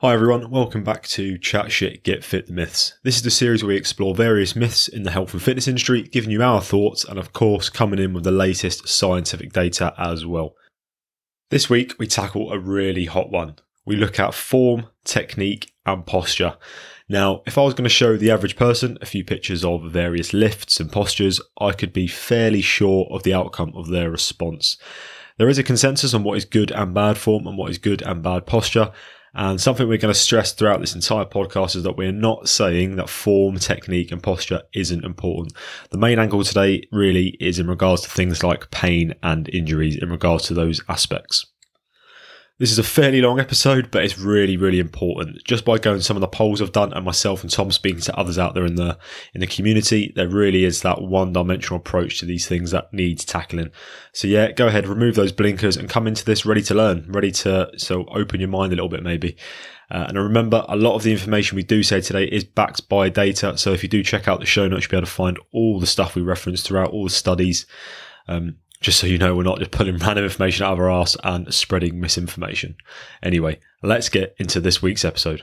Hi everyone, welcome back to Chat Shit Get Fit the Myths. This is the series where we explore various myths in the health and fitness industry, giving you our thoughts and of course coming in with the latest scientific data as well. This week we tackle a really hot one. We look at form, technique and posture. Now, if I was going to show the average person a few pictures of various lifts and postures, I could be fairly sure of the outcome of their response. There is a consensus on what is good and bad form and what is good and bad posture, and something we're going to stress throughout this entire podcast is that we're not saying that form, technique, and posture isn't important. The main angle today really is in regards to things like pain and injuries, in regards to those aspects. This is a fairly long episode, but it's really, really important. Just by going some of the polls I've done and myself and Tom speaking to others out there in the in the community, there really is that one-dimensional approach to these things that needs tackling. So yeah, go ahead, remove those blinkers and come into this ready to learn, ready to so open your mind a little bit maybe. Uh, and remember, a lot of the information we do say today is backed by data. So if you do check out the show notes, you'll be able to find all the stuff we reference throughout, all the studies. Um, just so you know, we're not just pulling random information out of our ass and spreading misinformation. Anyway, let's get into this week's episode.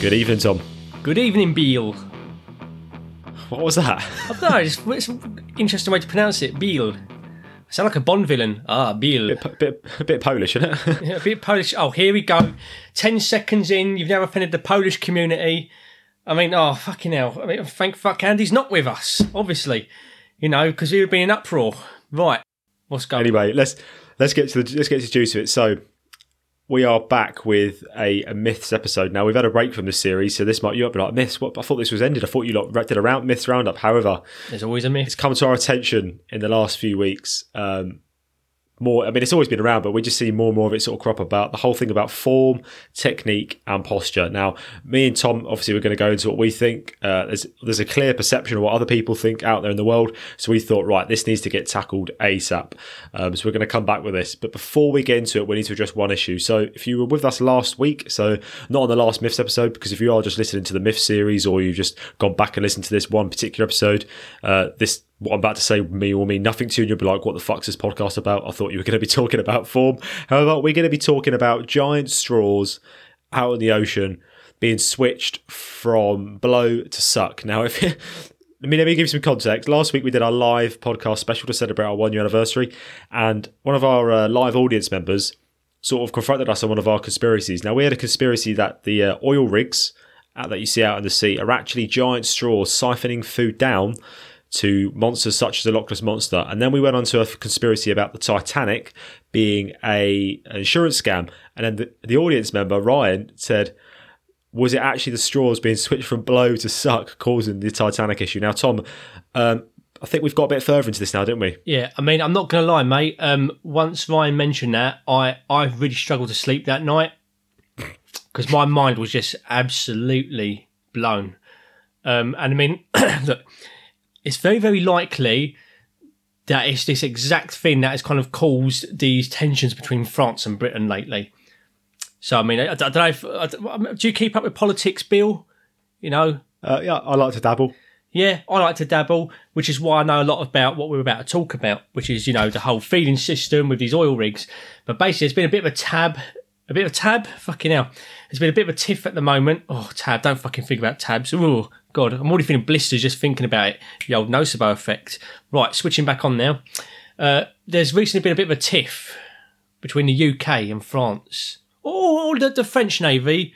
Good evening, Tom. Good evening, Beale. What was that? I don't know, it's, it's an interesting way to pronounce it, Beale. I sound like a Bond villain. Ah, Beale. Bit, bit, a bit Polish, isn't it? Yeah, a bit Polish. Oh, here we go. Ten seconds in, you've now offended the Polish community. I mean, oh, fucking hell. I mean, thank fuck Andy's not with us, obviously. You know, because he would be in uproar. Right. What's going anyway, let's let's get to the let's get to the juice of it. So we are back with a, a myths episode. Now we've had a break from this series, so this might you might be like myths. What I thought this was ended. I thought you lot did a round myths roundup. However, There's always a myth. it's come to our attention in the last few weeks. Um, more, I mean, it's always been around, but we just see more and more of it sort of crop about the whole thing about form, technique, and posture. Now, me and Tom, obviously, we're going to go into what we think. Uh, there's there's a clear perception of what other people think out there in the world, so we thought, right, this needs to get tackled ASAP. Um, so we're going to come back with this, but before we get into it, we need to address one issue. So if you were with us last week, so not on the last myths episode, because if you are just listening to the myth series or you've just gone back and listened to this one particular episode, uh, this what I'm about to say me or mean nothing to you, and you'll be like, what the fuck's this podcast about? I thought you were going to be talking about form. However, we're going to be talking about giant straws out in the ocean being switched from blow to suck. Now, if I mean, let me give you some context. Last week we did our live podcast special to celebrate our one year anniversary, and one of our uh, live audience members sort of confronted us on one of our conspiracies. Now, we had a conspiracy that the uh, oil rigs that you see out in the sea are actually giant straws siphoning food down to monsters such as the Loch Ness Monster. And then we went on to a conspiracy about the Titanic being a an insurance scam. And then the, the audience member, Ryan, said, was it actually the straws being switched from blow to suck causing the Titanic issue? Now, Tom, um, I think we've got a bit further into this now, didn't we? Yeah, I mean, I'm not going to lie, mate. Um, once Ryan mentioned that, I, I really struggled to sleep that night because my mind was just absolutely blown. Um, and I mean, look, it's very, very likely that it's this exact thing that has kind of caused these tensions between France and Britain lately. So, I mean, I, I don't know if. I, don't- you keep up with politics, Bill? You know, Uh, yeah, I like to dabble. yeah, I like to dabble, which is why I know a lot about what we're about to talk about, which is, you know, the whole feeding system with these oil rigs. But basically, there's been a bit of a tab, a bit of a tab, fucking hell. There's been a bit of a tiff at the moment. Oh, tab, don't fucking think about tabs. Oh, God, I'm already feeling blisters just thinking about it. The old nocebo effect. Right, switching back on now. Uh, there's recently been a bit of a tiff between the UK and France. Oh, the, the French Navy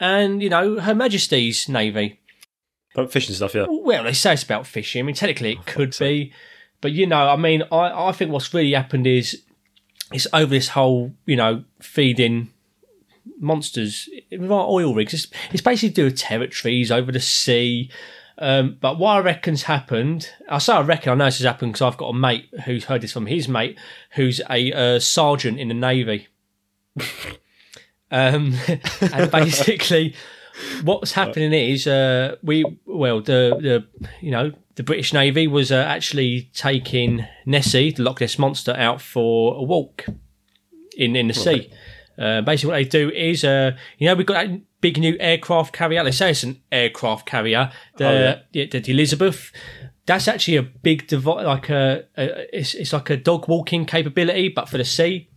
and, you know, Her Majesty's Navy. But fishing stuff, yeah. Well, they say it's about fishing. I mean, technically it could be, but you know, I mean, I, I think what's really happened is it's over this whole, you know, feeding monsters with our oil rigs. It's, it's basically to do with territories over the sea. Um, but what I reckon's happened, I say I reckon, I know this has happened because I've got a mate who's heard this from his mate, who's a uh, sergeant in the navy. um, and basically, what's happening is uh, we well the the you know the British Navy was uh, actually taking Nessie, the Loch Ness monster, out for a walk in in the sea. Uh, basically, what they do is, uh, you know, we've got that big new aircraft carrier. They say it's an aircraft carrier, the, Oh, yeah. the, the Elizabeth. That's actually a big device, like a, a it's, it's like a dog walking capability, but for the sea.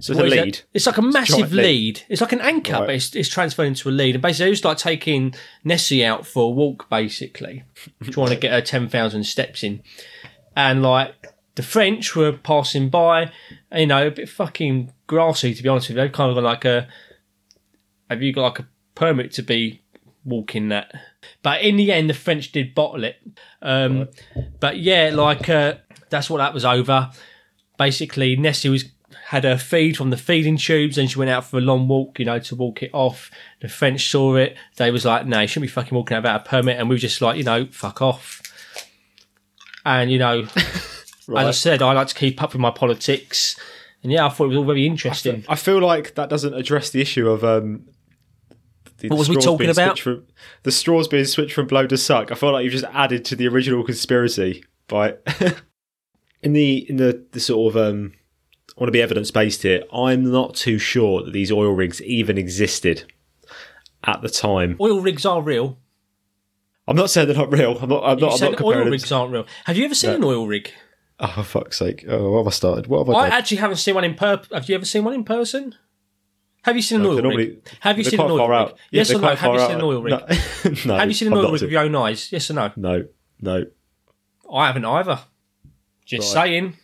So it's a it? lead. It's like a massive giant lead. lead. It's like an anchor, Right. but it's, it's transferred into a lead. And basically, it was like taking Nessie out for a walk, basically, trying to get her 10,000 steps in. And like the French were passing by, you know, a bit fucking grassy, to be honest with you. They've kind of got like a, have you got like a permit to be walking that? But in the end, the French did bottle it. Um, But yeah, like uh, that's what that was over. Basically, Nessie was had her feed from the feeding tubes, and she went out for a long walk, you know, to walk it off. The French saw it. They was like, "No, you shouldn't be fucking walking out without a permit." And we were just like, you know, fuck off. And you know, as I said, I like to keep up with my politics. And yeah, I thought it was all very interesting. I feel like that doesn't address the issue of um. The What was we straws talking being about? switched From, the straws being switched from blow to suck. I feel like you've just added to the original conspiracy by in the in the the sort of um. I want to be evidence based here. I'm not too sure that these oil rigs even existed at the time. Oil rigs are real. I'm not saying they're not real. I'm not. I'm You not. I'm not oil rigs aren't real. Have you ever seen an oil rig? Oh, for fuck's sake! Oh, what have I started? What have I done? I done? actually haven't seen one in per. Have you ever seen one in person? Have you seen an No, oil they're rig? Have you seen an oil rig? out. Yes or no? Have you seen an oil rig? No, no, Have you seen an oil rig with your own eyes? Yes or no? No, no. I haven't either. Just Right. saying.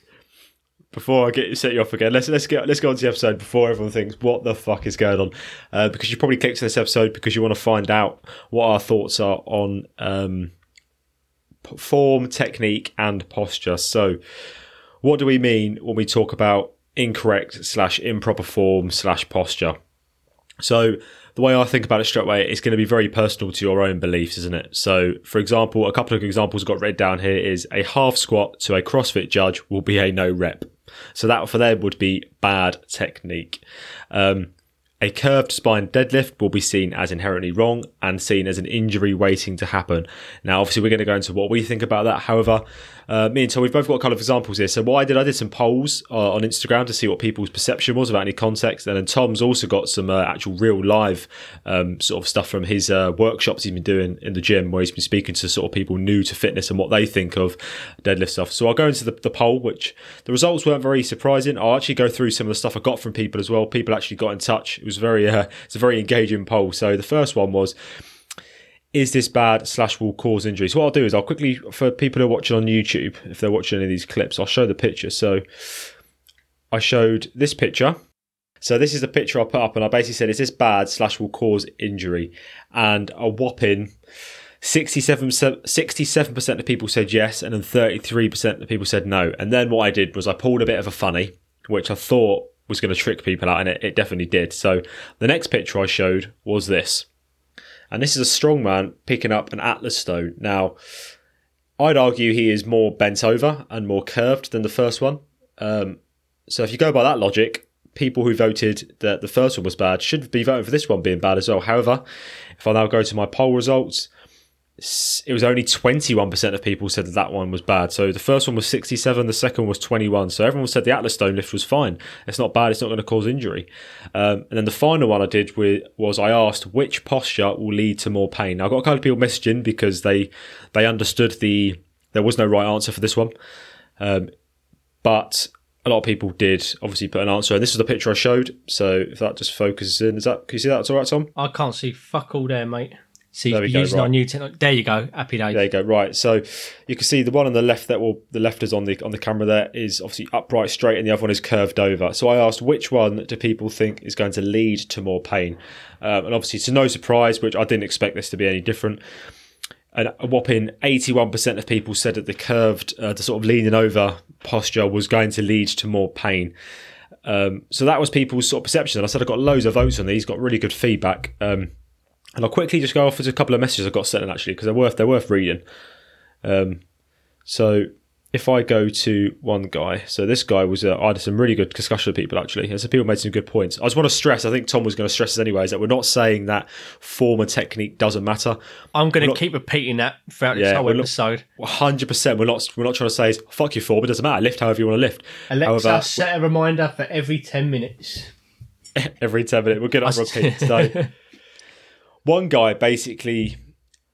Before I get set you off again, let's let's get let's go on to the episode before everyone thinks what the fuck is going on, uh, because you probably clicked to this episode because you want to find out what our thoughts are on um, form, technique, and posture. So, what do we mean when we talk about incorrect slash improper form slash posture? So the way I think about it straight away, it's going to be very personal to your own beliefs, isn't it? So, for example, a couple of examples got read down here is a half squat to a CrossFit judge will be a no rep. So that for them would be bad technique. Um, a curved spine deadlift will be seen as inherently wrong and seen as an injury waiting to happen. Now, obviously, we're going to go into what we think about that. However, uh, me and Tom, we've both got a couple of examples here. So, what I did, I did some polls uh, on Instagram to see what people's perception was about any context. And then Tom's also got some uh, actual real live um, sort of stuff from his uh, workshops he's been doing in the gym where he's been speaking to sort of people new to fitness and what they think of deadlift stuff. So, I'll go into the, the poll, which the results weren't very surprising. I'll actually go through some of the stuff I got from people as well. People actually got in touch. It was very, uh, it's a very engaging poll. So, the first one was, is this bad slash will cause injury? So what I'll do is I'll quickly for people who are watching on YouTube, if they're watching any of these clips, I'll show the picture. So I showed this picture. So this is the picture I put up, and I basically said, "Is this bad slash will cause injury?" And a whopping 67 percent of people said yes, and then thirty three percent of people said no. And then what I did was I pulled a bit of a funny, which I thought was going to trick people out, and it, it definitely did. So the next picture I showed was this. And this is a strongman picking up an Atlas stone. Now, I'd argue he is more bent over and more curved than the first one. Um, so if you go by that logic, people who voted that the first one was bad should be voting for this one being bad as well. However, if I now go to my poll results, it was only 21% of people said that that one was bad. So the first one was 67, the second was 21. So everyone said the Atlas stone lift was fine. It's not bad. It's not going to cause injury. Um, and then the final one I did with, was I asked which posture will lead to more pain. Now, I got a couple of people messaging because they they understood the there was no right answer for this one, um, but a lot of people did obviously put an answer. And this is the picture I showed. So if that just focuses in, is that can you see that? It's all right, Tom. I can't see fuck all there, mate. There we you're go, using our new technology. There you go. Happy days. There you go. Right. So you can see the one on the left that will the left is on the on the camera there is obviously upright straight and the other one is curved over. So I asked which one do people think is going to lead to more pain? Um, and obviously to no surprise, which I didn't expect this to be any different. And a whopping 81% of people said that the curved, uh, the sort of leaning over posture was going to lead to more pain. Um, so that was people's sort of perception. And I said I've got loads of votes on these, got really good feedback. Um, and I'll quickly just go off with a couple of messages I got sent in actually because they're worth they're worth reading. Um, so if I go to one guy, so this guy was uh, I had some really good discussion with people actually, and some people made some good points. I just want to stress, I think Tom was going to stress this anyway, is that we're not saying that form and technique doesn't matter. I'm going to keep repeating that throughout this Yeah, whole episode. hundred percent. We're not we're not trying to say fuck your form. It doesn't matter. Lift however you want to lift. Alexa, However, set a reminder for every 10 minutes. every 10 minutes. We'll get on repeat. So, one guy basically,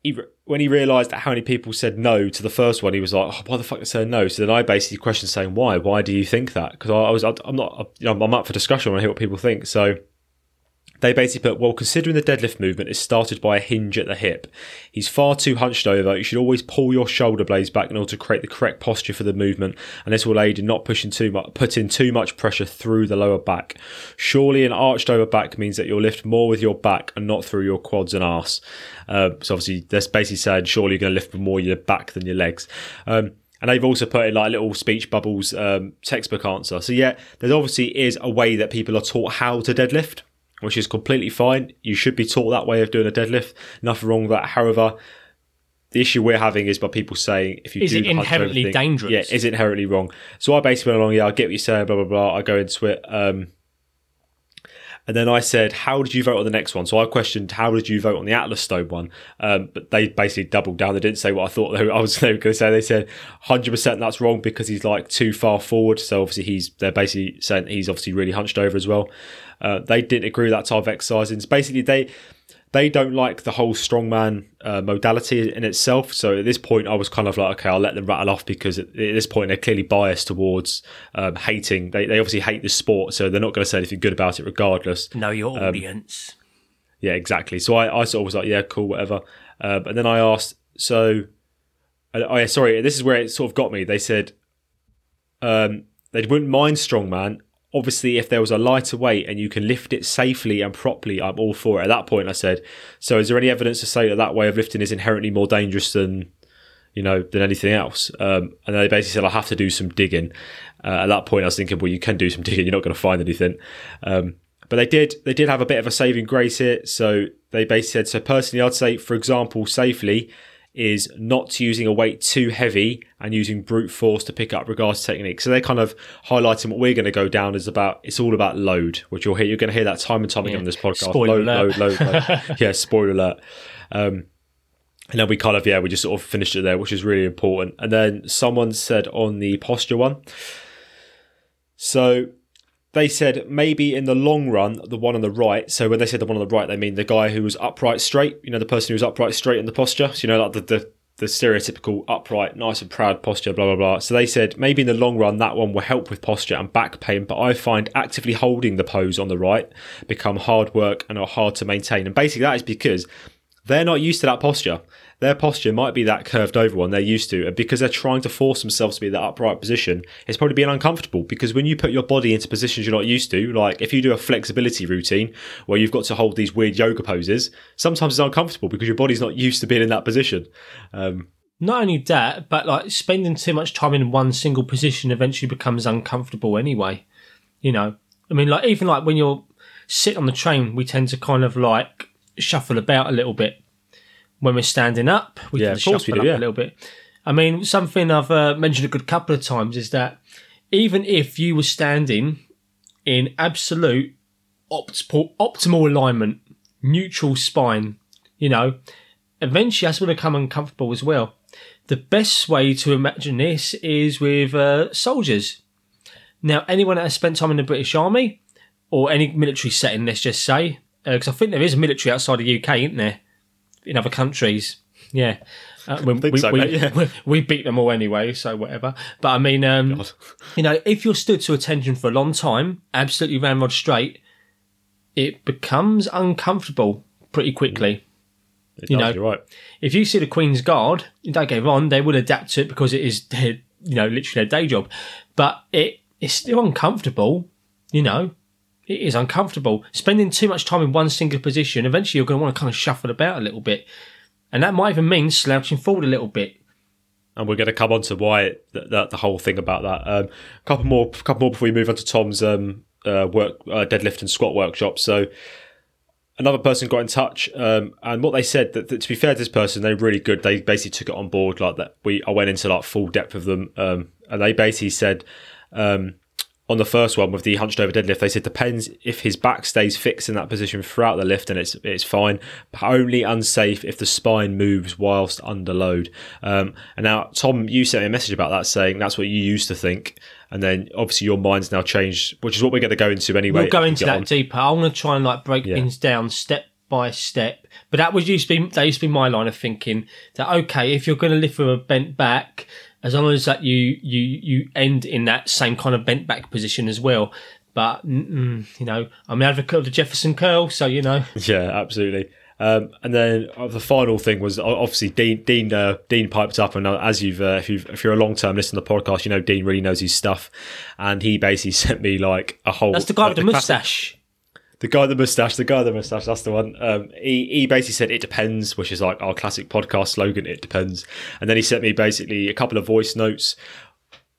he, when he realised how many people said no to the first one, he was like, oh, "Why the fuck they said no?" So then I basically questioned, saying, "Why? Why do you think that?" Because I, I, was, I'm not, you know, I'm up for discussion. I hear what people think. So they basically put, well, considering the deadlift movement is started by a hinge at the hip, he's far too hunched over. You should always pull your shoulder blades back in order to create the correct posture for the movement, and this will aid in not pushing too much, putting too much pressure through the lower back. Surely, an arched over back means that you'll lift more with your back and not through your quads and arse. Uh, so obviously, that's basically saying surely you're going to lift more your back than your legs. Um, and they've also put in like little speech bubbles um, textbook answer. So yeah, there obviously is a way that people are taught how to deadlift which is completely fine. You should be taught that way of doing a deadlift. Nothing wrong with that. However, the issue we're having is by people saying if you is do it inherently dangerous? Yeah, is it inherently wrong? So I basically went along. Yeah, I get what you're saying. Blah blah blah. I go into it. Um, and then I said, "How did you vote on the next one?" So I questioned, "How did you vote on the Atlas Stone one?" Um, but they basically doubled down. They didn't say what I thought they were, I was going to say. They said, "100 percent that's wrong because he's like too far forward." So obviously he's they're basically saying he's obviously really hunched over as well. Uh, they didn't agree with that type of exercise. And basically they they don't like the whole strongman uh, modality in itself. So at this point, I was kind of like, okay, I'll let them rattle off because at, this point they're clearly biased towards um, hating. They, they obviously hate the sport, so they're not going to say anything good about it regardless. Know your Um, audience. Yeah, exactly. So I, I sort of was like, yeah, cool, whatever. Um, and then I asked, so, uh, oh yeah, sorry, this is where it sort of got me. They said um, they wouldn't mind strongman. Obviously, if there was a lighter weight and you can lift it safely and properly, I'm all for it. At that point, I said, so is there any evidence to say that that way of lifting is inherently more dangerous than, you know, than anything else? Um, and they basically said, I have to do some digging. Uh, at that point, I was thinking, well, you can do some digging. You're not going to find anything. Um, but they did they did have a bit of a saving grace here. So they basically said, so personally, I'd say, for example, safely is not using a weight too heavy and using brute force to pick up regards to technique. So they're kind of highlighting what we're going to go down is about. It's all about load, which you'll hear. You're going to hear that time and time again Yeah. on this podcast. Spoiler load, alert. load, load, load. yeah, spoiler alert. Um, and then we kind of yeah we just sort of finished it there, which is really important. And then someone said on the posture one. So they said maybe in the long run, the one on the right. So when they said the one on the right, they mean the guy who was upright straight. You know, the person who was upright straight in the posture. So you know, like the the, the stereotypical upright, nice and proud posture. Blah blah blah. So they said maybe in the long run that one will help with posture and back pain. But I find actively holding the pose on the right become hard work and are hard to maintain. And basically that is because they're not used to that posture. Their posture might be that curved over one they're used to, and because they're trying to force themselves to be that upright position, it's probably being uncomfortable. Because when you put your body into positions you're not used to, like if you do a flexibility routine where you've got to hold these weird yoga poses, sometimes it's uncomfortable because your body's not used to being in that position. Um, Not only that, but like spending too much time in one single position eventually becomes uncomfortable anyway. You know, I mean, like even like when you're sit on the train, we tend to kind of like shuffle about a little bit. When we're standing up, we Yeah, can of course shuffle we do, up yeah. a little bit. I mean, something I've uh, mentioned a good couple of times is that even if you were standing in absolute optimal, optimal alignment, neutral spine, you know, eventually that's going to become uncomfortable as well. The best way to imagine this is with uh, soldiers. Now, anyone that has spent time in the British Army or any military setting, let's just say, because I think there is a military outside the UK, isn't there? In other countries, yeah. Uh, we, we, so, we, yeah. we, we beat them all anyway, so whatever. But I mean, um, you know, if you're stood to attention for a long time, absolutely ramrod straight, it becomes uncomfortable pretty quickly. it You does, know, you're right. If you see the Queen's Guard, don't get me wrong, they will adapt to it because it is their, you know, literally their day job. But it it's still uncomfortable, you know. It is uncomfortable. Spending too much time in one single position, eventually you're going to want to kind of shuffle about a little bit. And that might even mean slouching forward a little bit. and we're going to come on to why it, the, the, whole thing about that. Um, a couple more, couple more before we move on to Tom's um, uh, work, uh, deadlift and squat workshop. So another person got in touch, um, and what they said that, that to be fair to this person, they're really good. They basically took it on board like that. We I went into like full depth of them, um, and they basically said. Um, on the first one with the hunched over deadlift, they said depends if his back stays fixed in that position throughout the lift, and it's it's fine. But only unsafe if the spine moves whilst under load. Um, and now, Tom, you sent me a message about that saying that's what you used to think. and then obviously your mind's now changed, which is what we're going to go into anyway. We'll go into that on. deeper. I'm going to try and like break Yeah. things down step by step. But that was used to be that used to be my line of thinking that okay, if you're going to lift with a bent back, as long as that you you you end in that same kind of bent back position as well. But you know, I'm an advocate of the Jefferson curl, so you know, Yeah, absolutely. Um, and then uh, the final thing was obviously Dean. Dean, uh, Dean piped up, and uh, as you've, uh, if, you've, if you're a long term listener to the podcast, you know Dean really knows his stuff. And he basically sent me like a whole. that's the guy with the classic- mustache. The guy with the mustache, the guy with the mustache, that's the one. Um, he, he basically said it depends, which is like our classic podcast slogan, it depends. And then he sent me basically a couple of voice notes,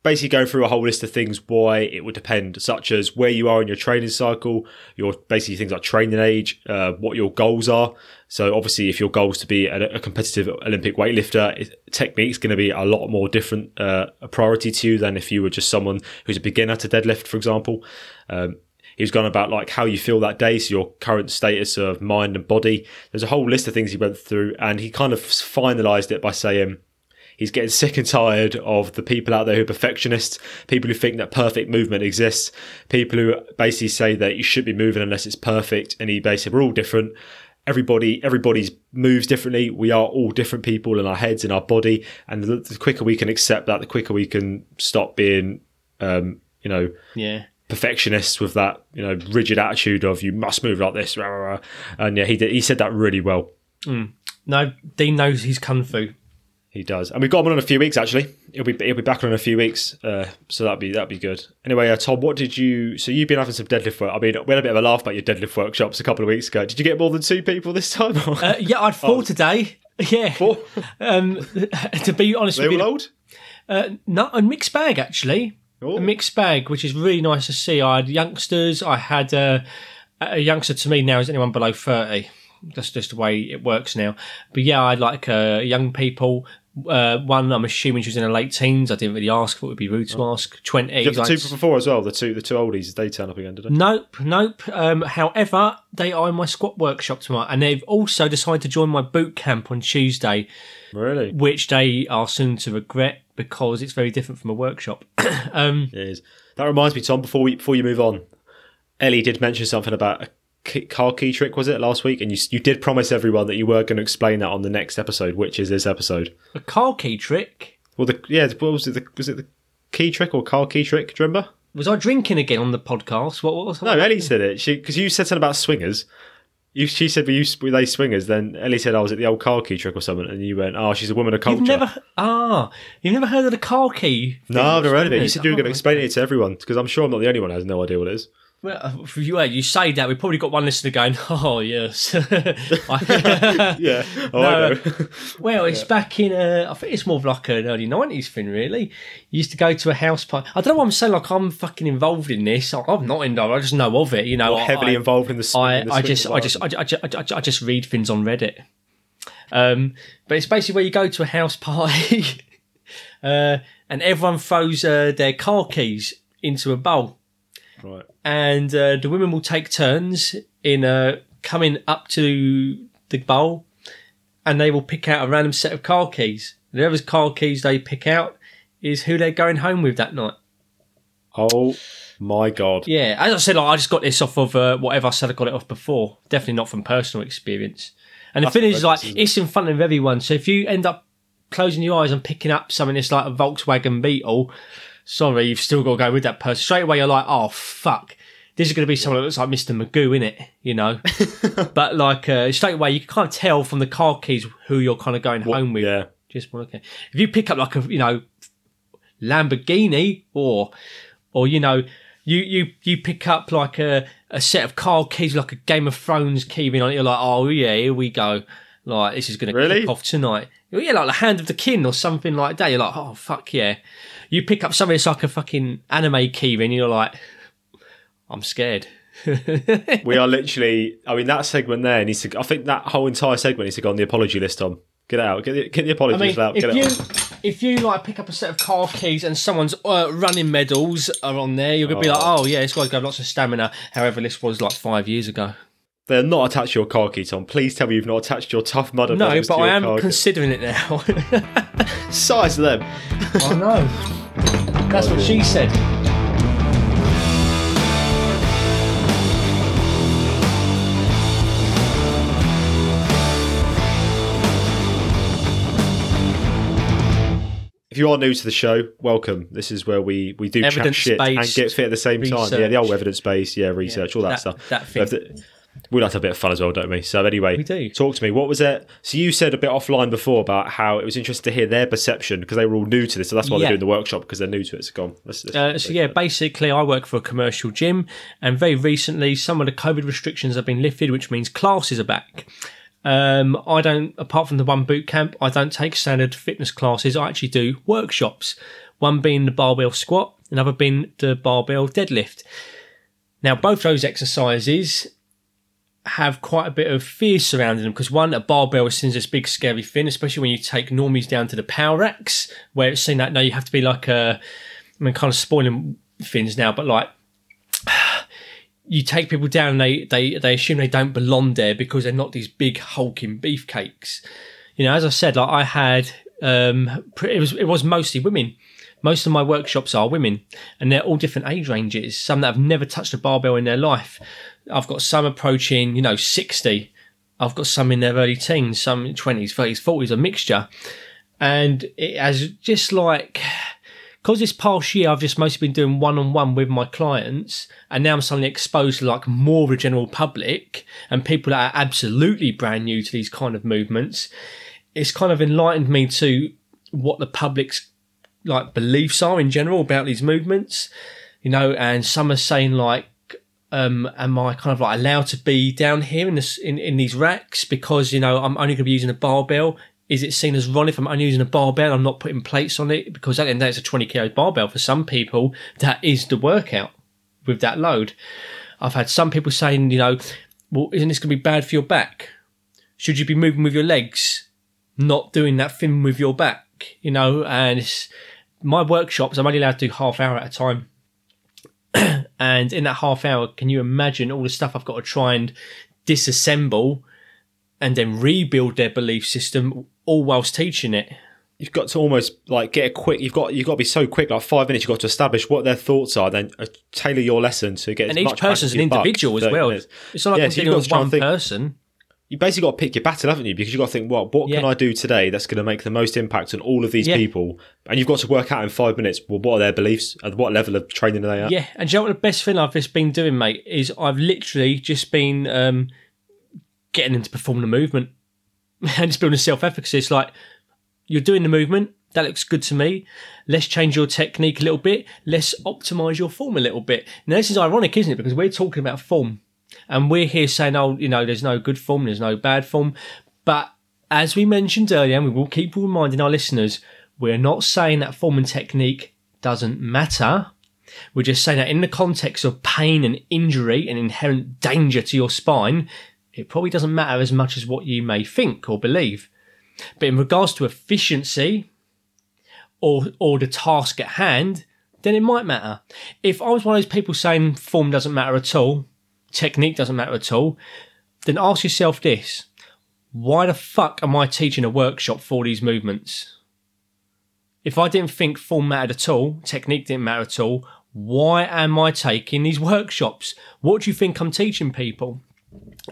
basically going through a whole list of things why it would depend, such as where you are in your training cycle, your basically things like training age, uh, what your goals are. So obviously, if your goal is to be a, a competitive Olympic weightlifter, it, technique's going to be a lot more different uh, a priority to you than if you were just someone who's a beginner to deadlift, for example. Um, He's gone about like how you feel that day, so your current status of mind and body. There's a whole list of things he went through, and he kind of finalised it by saying he's getting sick and tired of the people out there who are perfectionists, people who think that perfect movement exists, people who basically say that you should be moving unless it's perfect. And he basically we're all different. Everybody, everybody's moves differently. We are all different people in our heads, in our body, and the, the quicker we can accept that, the quicker we can stop being, um, you know, Yeah. Perfectionist with that you know rigid attitude of you must move like this rah, rah, rah. and yeah he did he said that really well No, Dean knows his kung fu. he does and we've got him on in a few weeks actually he'll be he'll be back on in a few weeks uh, so that'd be that'd be good anyway uh, Tom what did you so you've been having some deadlift work I mean we had a bit of a laugh about your deadlift workshops a couple of weeks ago did you get more than two people this time Uh, yeah, I'd four today. Yeah. Four? Um, to be honest they with you, old uh, no, a mixed bag actually. Oh. A mixed bag, which is really nice to see. I had youngsters. I had uh, a youngster. To me now is anyone below thirty. That's just the way it works now. But yeah, I had like uh, young people. Uh, one, I'm assuming she was in her late teens. I didn't really ask. Thought it would be rude to ask. Twenty. you have the like- two before as well the two the two oldies did they turn up again did they Nope, nope. Um, however, they are in my squat workshop tomorrow, and they've also decided to join my boot camp on Tuesday, really which they are soon to regret because it's very different from a workshop. um, It is. That reminds me, Tom. Before we before you move on, Ellie did mention something about a key, car key trick. Was it last week? And you you did promise everyone that you were going to explain that on the next episode, which is this episode. a car key trick. Well, the yeah, what was it? The, was it the key trick or car key trick? Do you remember? Was I drinking again on the podcast? What, what was No, Ellie said it. She because you said something about swingers. You, she said, "Were you were they swingers?" Then Ellie said, "I was at the old car key trick or something," and you went, "Oh, she's a woman of culture." You've never ah, you've never heard of the car key? no, I've never heard of it. You said you were going to explain it to everyone because I'm sure I'm not the only one who has no idea what it is. Well, uh, you, you say that. We've probably got one listener going, oh, yes. Yeah, oh, No, know. Well, it's back in. Uh, I think it's more of like an early nineties thing, really. You used to go to a house party. I don't know why I'm saying like I'm fucking involved in this. I'm not involved. I just know of it. You know, heavily I, involved in the. I, in the I just, I just, I, I, just- I, I just read things on Reddit. Um, but it's basically where you go to a house party, uh, and everyone throws uh, their car keys into a bowl right. and uh, the women will take turns in uh, coming up to the bowl, and they will pick out a random set of car keys. Whoever's car keys they pick out is who they're going home with that night. Oh my god! Yeah, as I said, like, I just got this off of uh, whatever I said. I got it off before. Definitely not from personal experience. And the That's thing is, like, it's in front of everyone. So if you end up closing your eyes and picking up something that's like a Volkswagen Beetle, sorry, you've still got to go with that person. Straight away, you're like, oh fuck, this is going to be someone that looks like Mr. Magoo in it, you know. but like uh, straight away, you can't tell from the car keys who you're kind of going home with. Yeah, Just one okay. If you pick up like a you know Lamborghini or or you know you you you pick up like a a set of car keys like a Game of Thrones key ring on it, you're like, oh yeah, here we go. Like this is going to Really? kick off tonight. Yeah, like the Hand of the King or something like that. You're like, oh fuck yeah. You pick up something that's like a fucking anime keyring, and you're like, I'm scared. we are literally. I mean, that segment there needs to. I think that whole entire segment needs to go on the apology list. Tom, get out. Get the, get the I mean, out. Get if you if you like pick up a set of car keys and someone's uh, running medals are on there, you're gonna be like, oh yeah, this guy's got lots of stamina. However, this was like five years ago. They're not attached to your car key, Tom. Please tell me you've not attached your tough mudder. No, but I am considering it now. Size them. I know. That's what she said. if you are new to the show, welcome. This is where we we do evidence chat shit and get fit at the same research. time. Yeah, the old evidence base, yeah, research, yeah, all that, that, stuff. That thing we like to have a bit of fun as well, don't we? So anyway, We do. Talk to me. What was it? So you said a bit offline before about how it was interesting to hear their perception because they were all new to this. So that's why Yeah. they're doing the workshop because they're new to it. So go on. Let's, let's- Uh, so yeah, basically, I work for a commercial gym, and very recently, some of the COVID restrictions have been lifted, which means classes are back. Um, I don't, apart from the one boot camp, I don't take standard fitness classes. I actually do workshops. One being the barbell squat, another being the barbell deadlift. Now, both those exercises have quite a bit of fear surrounding them because one, a barbell is seen as this big scary thing, especially when you take normies down to the power racks, where it's seen that now you have to be like a, I mean, kind of spoiling things now, but like you take people down and they, they, they assume they don't belong there because they're not these big hulking beefcakes. You know, as I said, like I had, um, it was, it was mostly women. Most of my workshops are women and they're all different age ranges. Some that have never touched a barbell in their life. I've got some approaching, you know, 60. I've got some in their early teens, some in 20s, 30s, 40s, a mixture. And it has just like, because this past year I've just mostly been doing one on one with my clients, and now I'm suddenly exposed to like more of the general public and people that are absolutely brand new to these kind of movements. It's kind of enlightened me to what the public's like beliefs are in general about these movements, you know, and some are saying like, um, am I kind of like allowed to be down here in this in, in these racks because you know I'm only going to be using a barbell? Is it seen as wrong if I'm only using a barbell? I'm not putting plates on it because at the end of the day, it's a 20 kilo barbell. For some people, that is the workout with that load. I've had some people saying, you know, well, isn't this going to be bad for your back? Should you be moving with your legs, not doing that thing with your back? You know, and my workshops, I'm only allowed to do half hour at a time. and in that half hour, can you imagine all the stuff I've got to try and disassemble and then rebuild their belief system all whilst teaching it? you've got to almost like get a quick. You've got you've got to be so quick, like five minutes. You've got to establish what their thoughts are, then uh, tailor your lesson to get. And each person's an bang for your buck, individual as well. minutes. It's not like Yeah, I'm so you've dealing got with to try and one person. You basically got to pick your battle, haven't you? Because you've got to think, what what can I do today that's going to make the most impact on all of these Yeah. people? And you've got to work out in five minutes. Well, what are their beliefs? At what level of training are they at? Yeah, and you know what the best thing I've just been doing, mate, is I've literally just been um, getting them to perform the movement and just building self efficacy. It's like you're doing the movement. That looks good to me. Let's change your technique a little bit. Let's optimize your form a little bit. Now, this is ironic, isn't it? Because we're talking about form and we're here saying, oh, you know, there's no good form, there's no bad form. But as we mentioned earlier, and we will keep reminding our listeners, we're not saying that form and technique doesn't matter. We're just saying that in the context of pain and injury and inherent danger to your spine, it probably doesn't matter as much as what you may think or believe. But in regards to efficiency or or the task at hand, then it might matter. If I was one of those people saying form doesn't matter at all, technique doesn't matter at all, then ask yourself this. Why the fuck am I teaching a workshop for these movements? If I didn't think form mattered at all, technique didn't matter at all, why am I taking these workshops? What do you think I'm teaching people?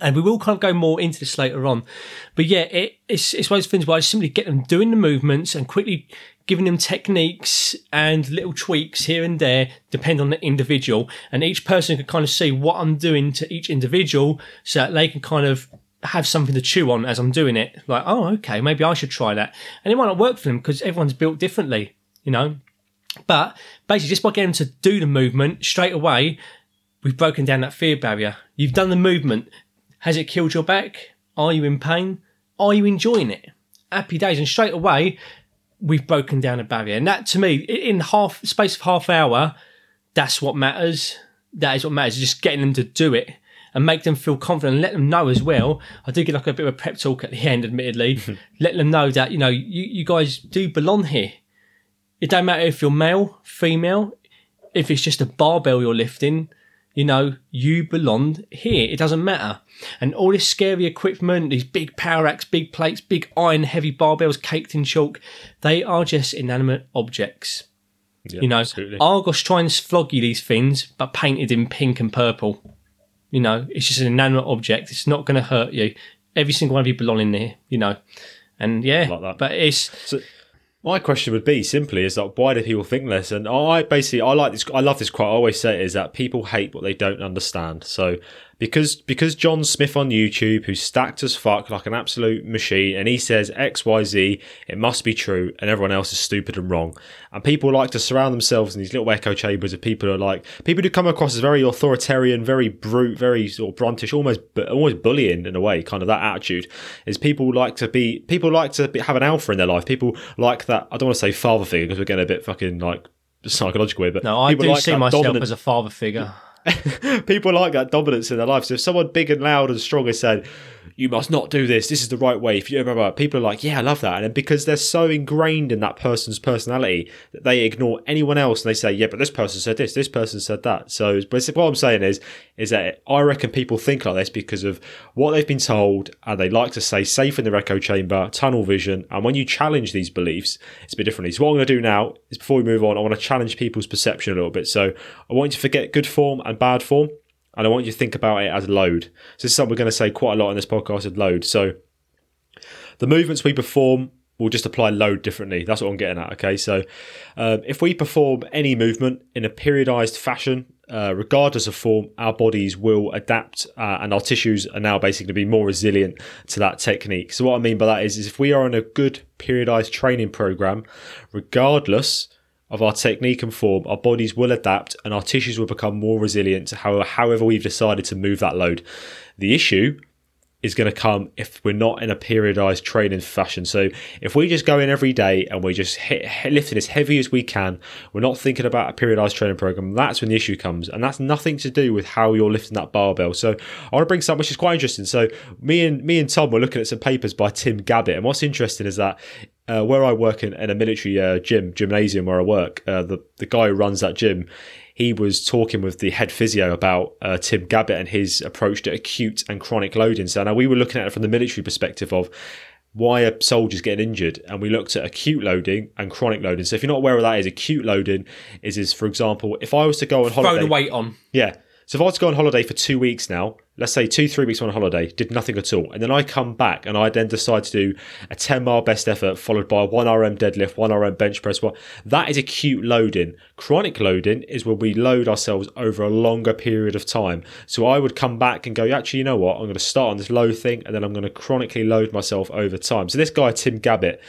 And we will kind of go more into this later on. But yeah, it, it's, it's one of those things where I simply get them doing the movements and quickly giving them techniques and little tweaks here and there, depend on the individual. And each person can kind of see what I'm doing to each individual so that they can kind of have something to chew on as I'm doing it. Like, oh, okay, maybe I should try that. And it might not work for them because everyone's built differently, you know? But basically, just by getting them to do the movement straight away, we've broken down that fear barrier. You've done the movement. Has it killed your back? Are you in pain? Are you enjoying it? Happy days. And straight away, we've broken down a barrier. And that to me, in half space of half hour, that's what matters. That is what matters. Just getting them to do it and make them feel confident and let them know as well. I do get like a bit of a prep talk at the end, admittedly, let them know that, you know, you, you guys do belong here. It don't matter if you're male, female, if it's just a barbell you're lifting, you know, you belong here. It doesn't matter. And all this scary equipment, these big power racks, big plates, big iron heavy barbells caked in chalk, they are just inanimate objects. Yeah, You know, absolutely. Argos try to flog you these things, but painted in pink and purple. You know, it's just an inanimate object. It's not going to hurt you. Every single one of you belong in there, you know. And yeah, Like but it's So- My question would be simply is like why do people think this? And I basically I like this I love this quote. I always say it is that people hate what they don't understand. So because because John Smith on YouTube, who's stacked as fuck like an absolute machine, and he says X Y Z, it must be true, and everyone else is stupid and wrong. And people like to surround themselves in these little echo chambers of people who are like people who come across as very authoritarian, very brute, very sort of bruntish, almost almost bullying in a way. Kind of that attitude is people like to be people like to be, have an alpha in their life. People like that. I don't want to say father figure because we're getting a bit fucking like psychological here, but No, I do like see myself dominant- as a father figure. people like that dominance in their life. So if someone big and loud and strong has said, "You must not do this. This is the right way," if you remember, people are like, "Yeah, I love that," and because they're so ingrained in that person's personality that they ignore anyone else and they say, "Yeah, but this person said this. This person said that." So, but what I'm saying is, is that I reckon people think like this because of what they've been told, and they like to say safe in their echo chamber, tunnel vision. And when you challenge these beliefs, it's a bit differently. So what I'm going to do now is before we move on, I want to challenge people's perception a little bit. So I want you to forget good form and bad form and I want you to think about it as load. So this is something we're going to say quite a lot in this podcast of load. So the movements we perform will just apply load differently. That's what I'm getting at. Okay, so um, if we perform any movement in a periodized fashion, uh, regardless of form, our bodies will adapt, uh, and our tissues are now basically to be more resilient to that technique. So what I mean by that is, is if we are in a good periodized training program, regardless of our technique and form, our bodies will adapt and our tissues will become more resilient to how, however we've decided to move that load. The issue is going to come if we're not in a periodized training fashion. So if we just go in every day and we're just hit, hit lifting as heavy as we can, we're not thinking about a periodized training program. That's when the issue comes, and that's nothing to do with how you're lifting that barbell. So I want to bring something which is quite interesting. So me and me and Tom were looking at some papers by Tim Gabbett, and what's interesting is that. Uh, where I work in, in a military uh, gym, gymnasium where I work, uh, the, the guy who runs that gym, he was talking with the head physio about uh, Tim Gabbett and his approach to acute and chronic loading. So now we were looking at it from the military perspective of why are soldiers getting injured? And we looked at acute loading and chronic loading. So if you're not aware of that, is acute loading is is for example, if I was to go on Throw the weight on. yeah. So if I was to go on holiday for two weeks now, let's say two, three weeks on holiday, did nothing at all, and then I come back and I then decide to do a 10 mile best effort followed by 1 RM deadlift, 1 RM bench press, what that is acute loading. Chronic loading is when we load ourselves over a longer period of time. So I would come back and go, actually, you know what? I'm going to start on this low thing and then I'm going to chronically load myself over time. So this guy, Tim Gabbett,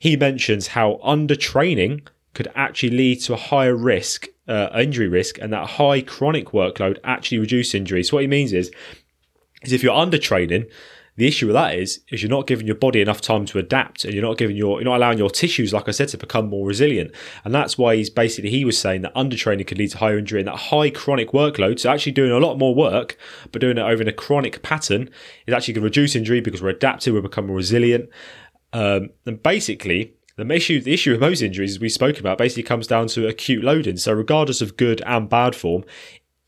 he mentions how under training could actually lead to a higher risk, uh, injury risk, and that high chronic workload actually reduce injuries. So what he means is, is if you're under training, the issue with that is, is you're not giving your body enough time to adapt, and you're not giving your, you're not allowing your tissues, like I said, to become more resilient. And that's why he's basically he was saying that under training could lead to higher injury, and that high chronic workload, so actually doing a lot more work, but doing it over in a chronic pattern, is actually going to reduce injury because we're adaptive, we're becoming resilient. Um, and basically, the issue, the issue of most injuries, as we spoke about, basically comes down to acute loading. So, regardless of good and bad form,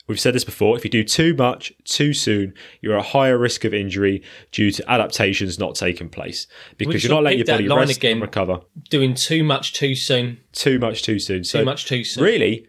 we've said this before: if you do too much too soon, you're at a higher risk of injury due to adaptations not taking place because you're not letting your body rest again. and recover Doing too much too soon. too much too soon. So, Too much too soon. really,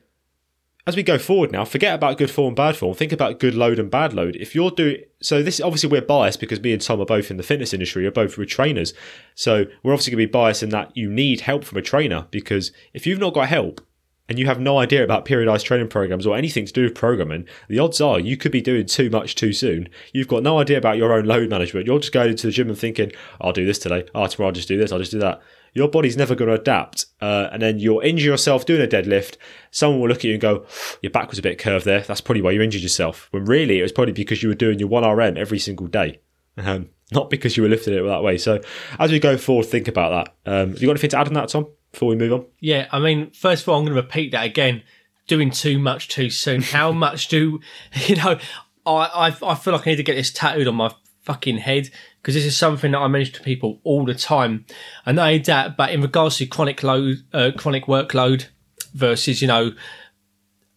as we go forward now, forget about good form, bad form. Think about good load and bad load. If you're doing so, this obviously we're biased because me and Tom are both in the fitness industry. We're both we're trainers, so we're obviously going to be biased in that you need help from a trainer because if you've not got help and you have no idea about periodized training programs or anything to do with programming, the odds are you could be doing too much too soon. You've got no idea about your own load management. You're just going into the gym and thinking, "I'll do this today. Oh, tomorrow I'll just do this. I'll just do that." Your body's never going to adapt, uh, and then you'll injure yourself doing a deadlift. Someone will look at you and go, "Your back was a bit curved there. That's probably why you injured yourself." When really it was probably because you were doing your one RM every single day, um, not because you were lifting it that way. So as we go forward, think about that. Um, have you got anything to add on that, Tom? Before we move on, Yeah, I mean, first of all, I'm going to repeat that again. Doing too much too soon. How much do you know? I I, I feel like I need to get this tattooed on my fucking head because this is something that I mention to people all the time. And not only that, but in regards to chronic load, uh, chronic workload versus you know,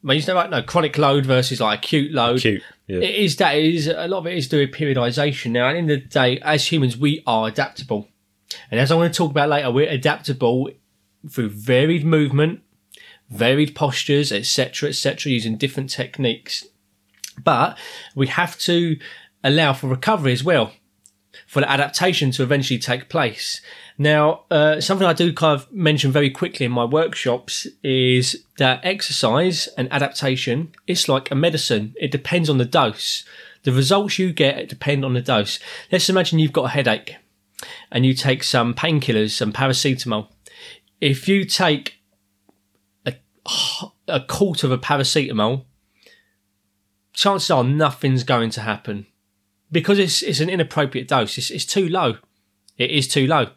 I you know, like no chronic load versus like acute load. cute. Yeah. It is that it is a lot of it is to do with periodization. Now, at the end of the day, as humans, we are adaptable, and as I'm going to talk about later, we're adaptable through varied movement, varied postures, etc., etc., using different techniques. But we have to allow for recovery as well, for the adaptation to eventually take place. Now, uh, something I do kind of mention very quickly in my workshops is that exercise and adaptation is like a medicine. It depends on the dose. The results you get depend on the dose. Let's imagine you've got a headache and you take some painkillers, some paracetamol. If you take a, a quarter of a paracetamol, chances are nothing's going to happen because it's, it's an inappropriate dose. It's, it's too low. It is too low.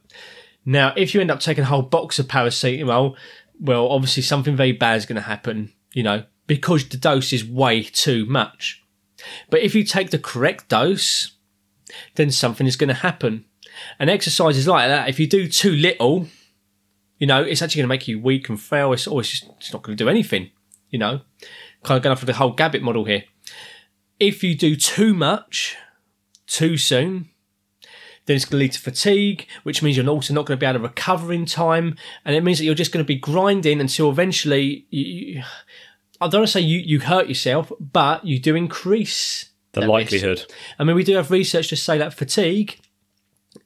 Now, if you end up taking a whole box of paracetamol, well, obviously something very bad is going to happen, you know, because the dose is way too much. But if you take the correct dose, then something is going to happen. And exercise is like that. If you do too little, you know, it's actually going to make you weak and frail. It's, always just it's not going to do anything, you know. Kind of going off of the whole Gabbett model here. If you do too much, too soon, then it's going to lead to fatigue, which means you're also not going to be able to recover in time. And it means that you're just going to be grinding until eventually you, I don't want to say you, you hurt yourself, but you do increase The likelihood. risk. I mean, we do have research to say that fatigue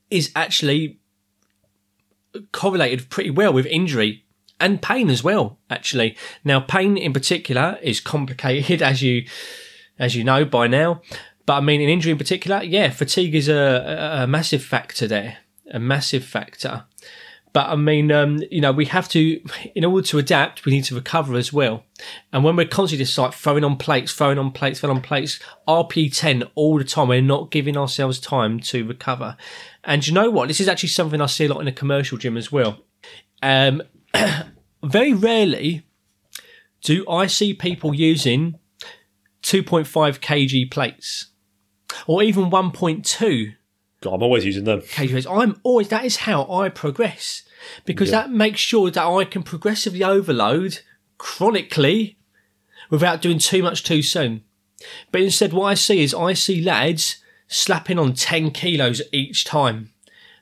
is actually correlated pretty well with injury and pain as well, actually. Now, pain in particular is complicated, as you as you know by now. But I mean, in injury in particular, yeah, fatigue is a, a, a massive factor there, a massive factor. But I mean, um, you know, we have to, in order to adapt, we need to recover as well. And when we're constantly just like throwing on plates, throwing on plates, throwing on plates, RP10 all the time, we're not giving ourselves time to recover. And you know what? This is actually something I see a lot in a commercial gym as well. Um, very rarely do I see people using 2.5 kg plates or even 1.2 God, I'm always using them. I'm always, that is how I progress because Yeah. that makes sure that I can progressively overload chronically without doing too much too soon. But instead, what I see is I see lads slapping on 10 kilos each time.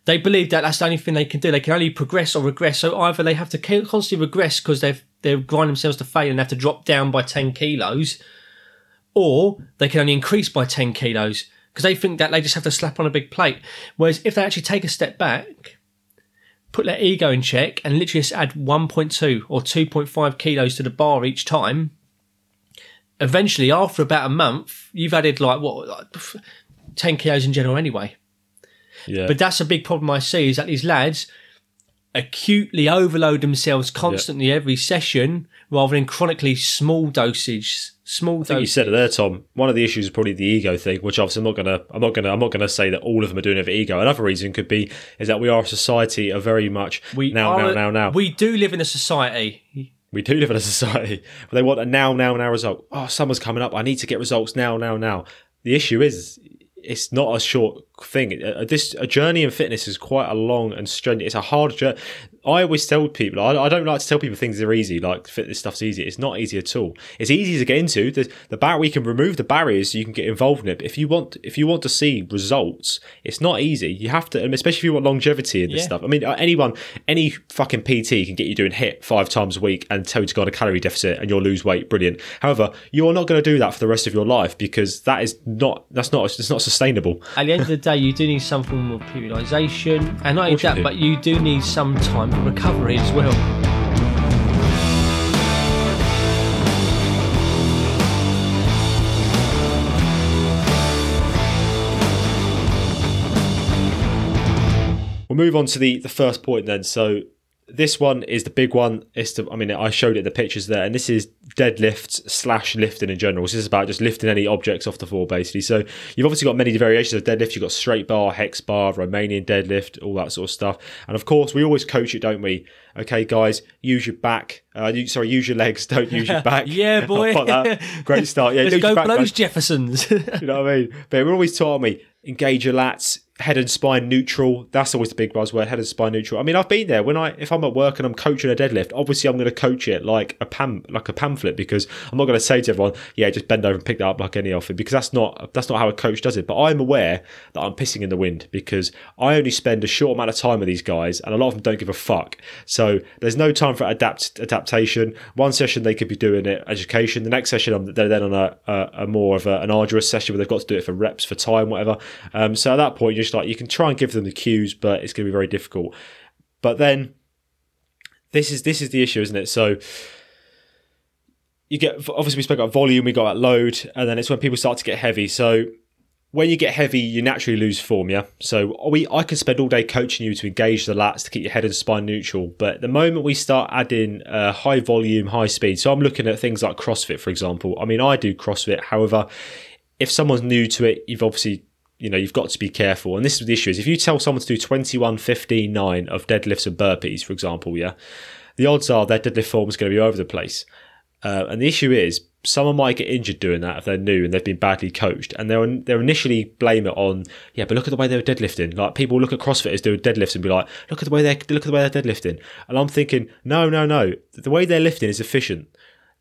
They believe that that's the only thing they can do. They can only progress or regress. So either they have to constantly regress because they've they've grind themselves to fail and have to drop down by 10 kilos, or they can only increase by 10 kilos because they think that they just have to slap on a big plate. Whereas if they actually take a step back, put their ego in check, and literally just add 1.2 or 2.5 kilos to the bar each time, eventually, after about a month, you've added like what, like 10 kilos in general anyway. Yeah. But that's a big problem I see is that these lads acutely overload themselves constantly every session rather than chronically small dosage. Small I think you said it there, Tom. One of the issues is probably the ego thing, which obviously I'm not gonna, I'm not gonna, I'm not gonna say that all of them are doing it for ego. Another reason could be is that we are a society of very much We now, are now, now, now. We do live in a society. We do live in a society they want a now, now, now result. Oh, summer's coming up. I need to get results now, now, now. The issue is, it's not a short thing. Uh, This a journey in fitness is quite a long and strenuous. It's a hard journey. I always tell people, I, I don't like to tell people things are easy, like fitness stuff's easy. It's not easy at all. It's easy to get into. The, the bar we can remove the barriers so you can get involved in it. But if you want, if you want to see results, it's not easy. You have to, especially if you want longevity in this Yeah. stuff. I mean, uh, anyone, any fucking PT can get you doing HIIT five times a week and tell you to go on a calorie deficit and you'll lose weight. Brilliant. However, you're not going to do that for the rest of your life because that is not, that's not, it's not sustainable. At the end of the day, you do need some form of periodisation, and not only that, do. but you do need some time for recovery as well. We'll move on to the, the first point then. So this one is the big one. It's the, I mean, I showed it the pictures there, and this is deadlifts slash lifting in general. So this is about just lifting any objects off the floor, basically. So you've obviously got many variations of deadlift. You've got straight bar, hex bar, Romanian deadlift, all that sort of stuff. And of course, we always coach it, don't we? Okay, guys, use your back. Uh, sorry, use your legs. Don't use your back. Yeah, boy. Great start. Yeah, Let's go back, those guys. Jeffersons. You know what I mean? But we're always taught me engage your lats, head and spine neutral. That's always the big buzzword, head and spine neutral. I mean, I've been there when I if I'm at work and I'm coaching a deadlift. Obviously, I'm going to coach it like a pam like a pamphlet because I'm not going to say to everyone, yeah, just bend over and pick that up like any of it because that's not that's not how a coach does it. But I'm aware that I'm pissing in the wind because I only spend a short amount of time with these guys, and a lot of them don't give a fuck. So there's no time for adapt adaptation. One session they could be doing it education. The next session um, they're then on a, a, a more of a, an arduous session where they've got to do it for reps, for time, whatever. Um, so at that point, you're like you can try and give them the cues, but it's going to be very difficult. But then this is this is the issue, isn't it? So you get obviously we spoke about volume, we got about load, and then it's when people start to get heavy. So when you get heavy, you naturally lose form, yeah. So we, I can spend all day coaching you to engage the lats to keep your head and spine neutral. But the moment we start adding uh, high volume, high speed, so I'm looking at things like CrossFit, for example. I mean, I do CrossFit. However, if someone's new to it, you've obviously you know you've got to be careful. And this is the issue: is if you tell someone to do 21, 15, 9 of deadlifts and burpees, for example, yeah, the odds are their deadlift form is going to be over the place. Uh, and the issue is, someone might get injured doing that if they're new and they've been badly coached, and they'll they'll initially blame it on, yeah, but look at the way they were deadlifting. Like people look at CrossFitters doing deadlifts and be like, look at the way they look at the way they're deadlifting, and I'm thinking, no, no, no, the way they're lifting is efficient.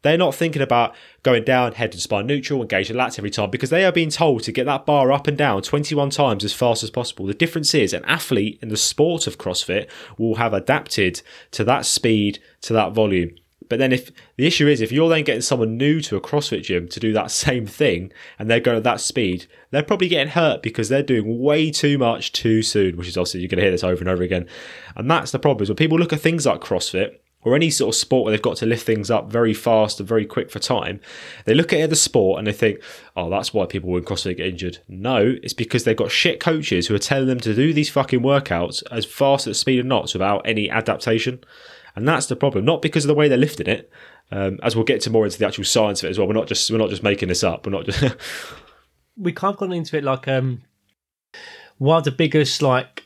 They're not thinking about going down, head and spine neutral, engage the lats every time because they are being told to get that bar up and down 21 times as fast as possible. The difference is an athlete in the sport of CrossFit will have adapted to that speed, to that volume. But then if the issue is if you're then getting someone new to a CrossFit gym to do that same thing and they're going at that speed, they're probably getting hurt because they're doing way too much too soon, which is obviously you're going to hear this over and over again. And that's the problem is when people look at things like CrossFit or any sort of sport where they've got to lift things up very fast and very quick for time, they look at the sport and they think, oh, that's why people in CrossFit get injured. No, it's because they've got shit coaches who are telling them to do these fucking workouts as fast the speed of knots without any adaptation. And that's the problem, not because of the way they're lifting it. Um, as we'll get to more into the actual science of it as well. We're not just we're not just making this up. We're not just. we kind of gone into it like um, one of the biggest like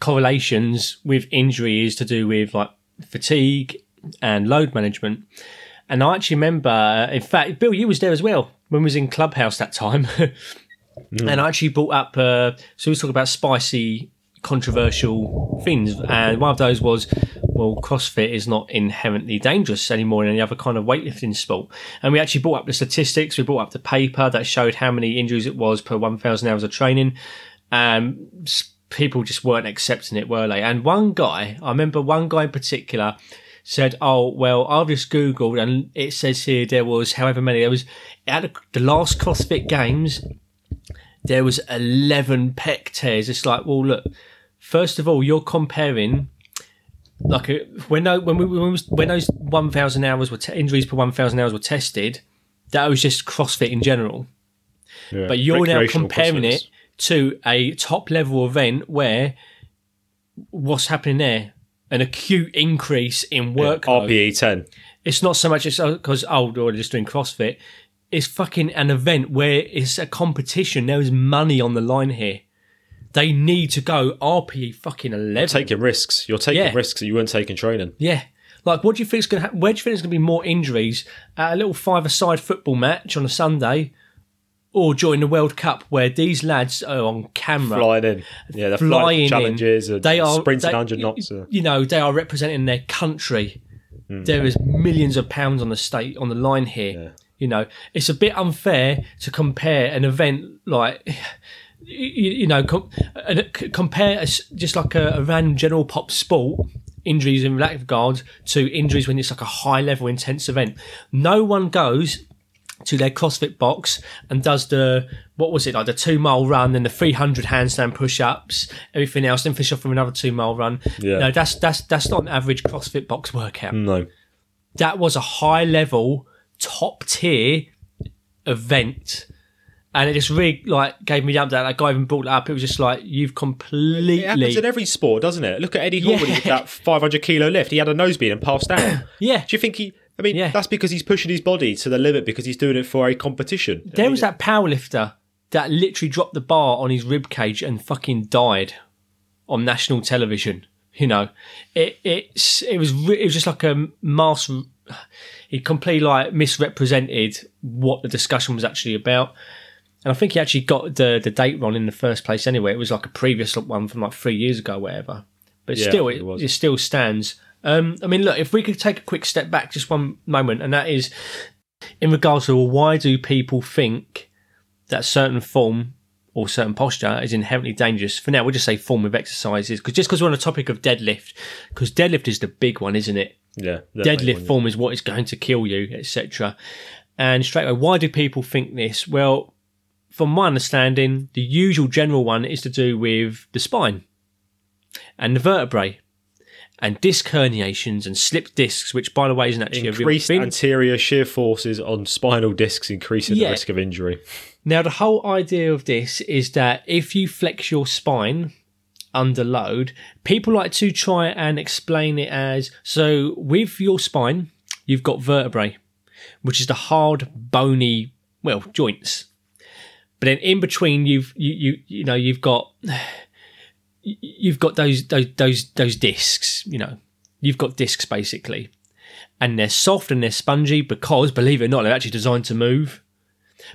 correlations with injury is to do with like fatigue and load management. And I actually remember, in fact, Bill, you was there as well when we was in Clubhouse that time. mm. And I actually brought up, uh, so we was talking about spicy, controversial things. And one of those was, well, CrossFit is not inherently dangerous anymore in any other kind of weightlifting sport. And we actually brought up the statistics. We brought up the paper that showed how many injuries it was per 1,000 hours of training. Um, people just weren't accepting it, were they? And one guy, I remember one guy in particular said, "Oh well, I've just googled and it says here there was however many there was at the last CrossFit Games, there was eleven pec tears. It's like, well, look, first of all, you're comparing." Like a, when when we when, when those one thousand hours were te- injuries per one thousand hours were tested, that was just CrossFit in general. Yeah, but you're now comparing it to a top level event where what's happening there? An acute increase in work. Yeah, RPE 10. It's not so much because, oh, they're just doing CrossFit. It's fucking an event where it's a competition. There is money on the line here. They need to go RPE fucking 11. You're taking risks. You're taking yeah. risks that you weren't taking training. Yeah. Like, what do you think is going to? Ha- where do you think there's going to be more injuries at a little five-a-side football match on a Sunday, or during the World Cup where these lads are on camera flying in, yeah, they're flying, challenges, in. they are sprinting hundred knots. You know, they are representing their country. Mm. There is millions of pounds on the state on the line here. Yeah. You know, it's a bit unfair to compare an event like. You, you know, com- compare a, just like a, a random general pop sport injuries in that regard to injuries when it's like a high level intense event. No one goes to their CrossFit box and does the what was it like the two mile run and the three hundred handstand push ups, everything else, then finish off with another two mile run. Yeah. No, that's that's that's not an average CrossFit box workout. No, that was a high level, top tier event. And it just really like gave me up that that guy even brought it up. It was just like you've completely. It happens in every sport, doesn't it? Look at Eddie Hall yeah. with that 500 kilo lift. He had a nosebleed and passed out. yeah. Do you think he? I mean, yeah. that's because he's pushing his body to the limit because he's doing it for a competition. There I mean, was that powerlifter that literally dropped the bar on his rib cage and fucking died on national television. You know, it it's it was it was just like a mass. He completely like misrepresented what the discussion was actually about. And I think he actually got the the date wrong in the first place anyway. It was like a previous one from like three years ago, whatever. But yeah, still, it, it, it still stands um, I mean, look, if we could take a quick step back just one moment, and that is in regards to well, why do people think that certain form or certain posture is inherently dangerous? For now, we'll just say form of exercises, because just because we're on the topic of deadlift, because deadlift is the big one, isn't it? Yeah. Deadlift one, form is what is going to kill you, etc. And straight away, why do people think this? Well, from my understanding, the usual general one is to do with the spine and the vertebrae and disc herniations and slipped discs, which, by the way, isn't actually Increased a real thing. anterior shear forces on spinal discs, increasing Yeah. the risk of injury. Now, the whole idea of this is that if you flex your spine under load, people like to try and explain it as so with your spine, you've got vertebrae, which is the hard, bony, well, joints. But then in between, you've you you you know you've got you've got those those those those discs. You know, you've got discs basically, and they're soft and they're spongy because, believe it or not, they're actually designed to move.